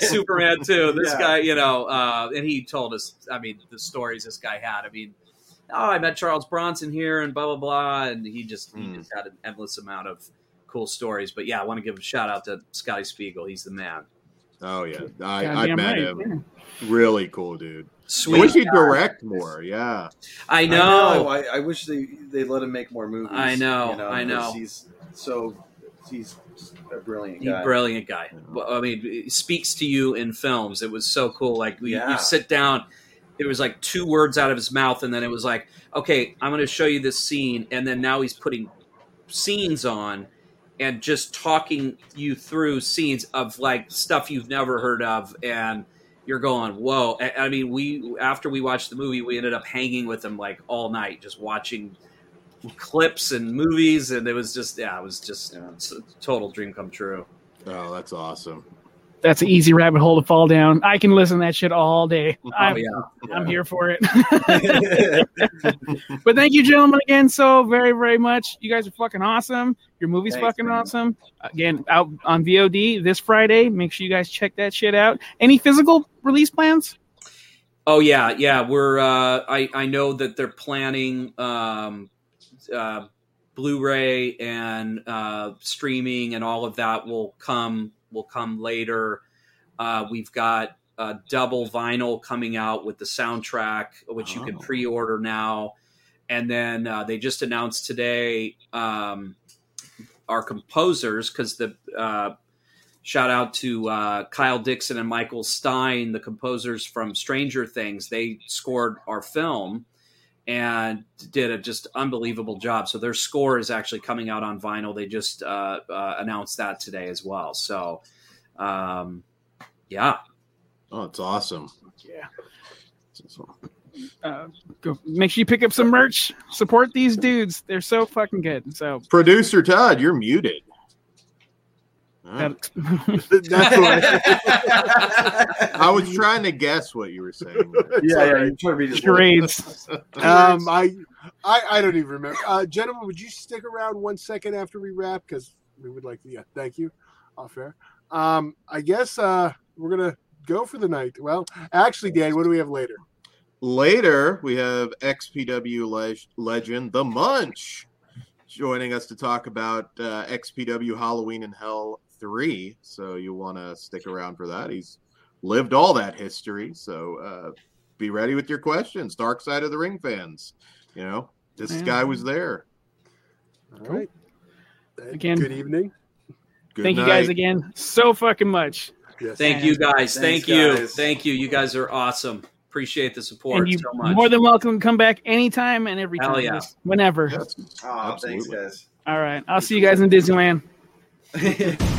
Superman 2. This yeah. guy, you know, uh, and he told us, I mean, the stories this guy had. I mean, oh, I met Charles Bronson here and blah, blah, blah. And he just, mm. he hmm. just had an endless amount of cool stories. But yeah, I want to give a shout out to Scotty Spiegel. He's the man. Oh yeah, I, I met right. him. Yeah. Really cool dude. Sweet. I wish he'd direct more. Yeah, I know. I, know. I, I, wish they they let him make more movies. I know. You know I know. He's so he's a brilliant guy. brilliant guy. I mean, it speaks to you in films. It was so cool. Like we, yeah. you sit down. It was like two words out of his mouth, and then it was like, okay, I'm going to show you this scene, and then now he's putting scenes on and just talking you through scenes of like stuff you've never heard of and you're going whoa i mean we after we watched the movie we ended up hanging with them like all night just watching clips and movies, and it was just yeah, it was just you total dream come true. Oh, that's awesome. That's an easy rabbit hole to fall down. I can listen to that shit all day. I'm, Oh, yeah. I'm here for it. but thank you, gentlemen, again so very, very much. You guys are fucking awesome. Your movie's Thanks, fucking man. awesome. Again, out on VOD this Friday. Make sure you guys check that shit out. Any physical release plans? Oh yeah, yeah. We're uh, I I know that they're planning um, uh, Blu-ray and uh, streaming and all of that will come will come later. Uh, we've got uh, double vinyl coming out with the soundtrack, which you can Oh. pre-order now. And then uh, they just announced today um, our composers because the uh, shout out to uh, Kyle Dixon and Michael Stein, the composers from Stranger Things. They scored our film and did a just unbelievable job. So their score is actually coming out on vinyl. They just uh, uh, announced that today as well. So um, yeah, Oh, it's awesome. Yeah. Uh, go make sure you pick up some merch. Support these dudes. They're so fucking good. So Producer Todd, you're muted. All right. that, That's what I was trying to guess what you were saying. yeah, yeah. You're trying to read charades. Um, I, I, I don't even remember. Uh, gentlemen, would you stick around one second after we wrap? Because we would like to. Yeah, thank you. Off air. Um, I guess uh, we're gonna go for the night. Well, actually, Dan, what do we have later? Later, we have XPW leg- legend The Munch joining us to talk about uh, XPW Halloween in Hell 3. So you'll want to stick around for that. He's lived all that history. So uh, be ready with your questions. Dark Side of the Ring fans. You know, this Yeah. guy was there. Right. Again. Good evening. Good Thank you guys again so fucking much. Yes. thank you guys. Thanks, Thank you. guys. Thank you. You guys are awesome. Appreciate the support and you so much. more than welcome to come back anytime and every Hell time. yeah. Whenever. Yes, Oh, thanks, absolutely. guys. All right. I'll see you guys in Disneyland.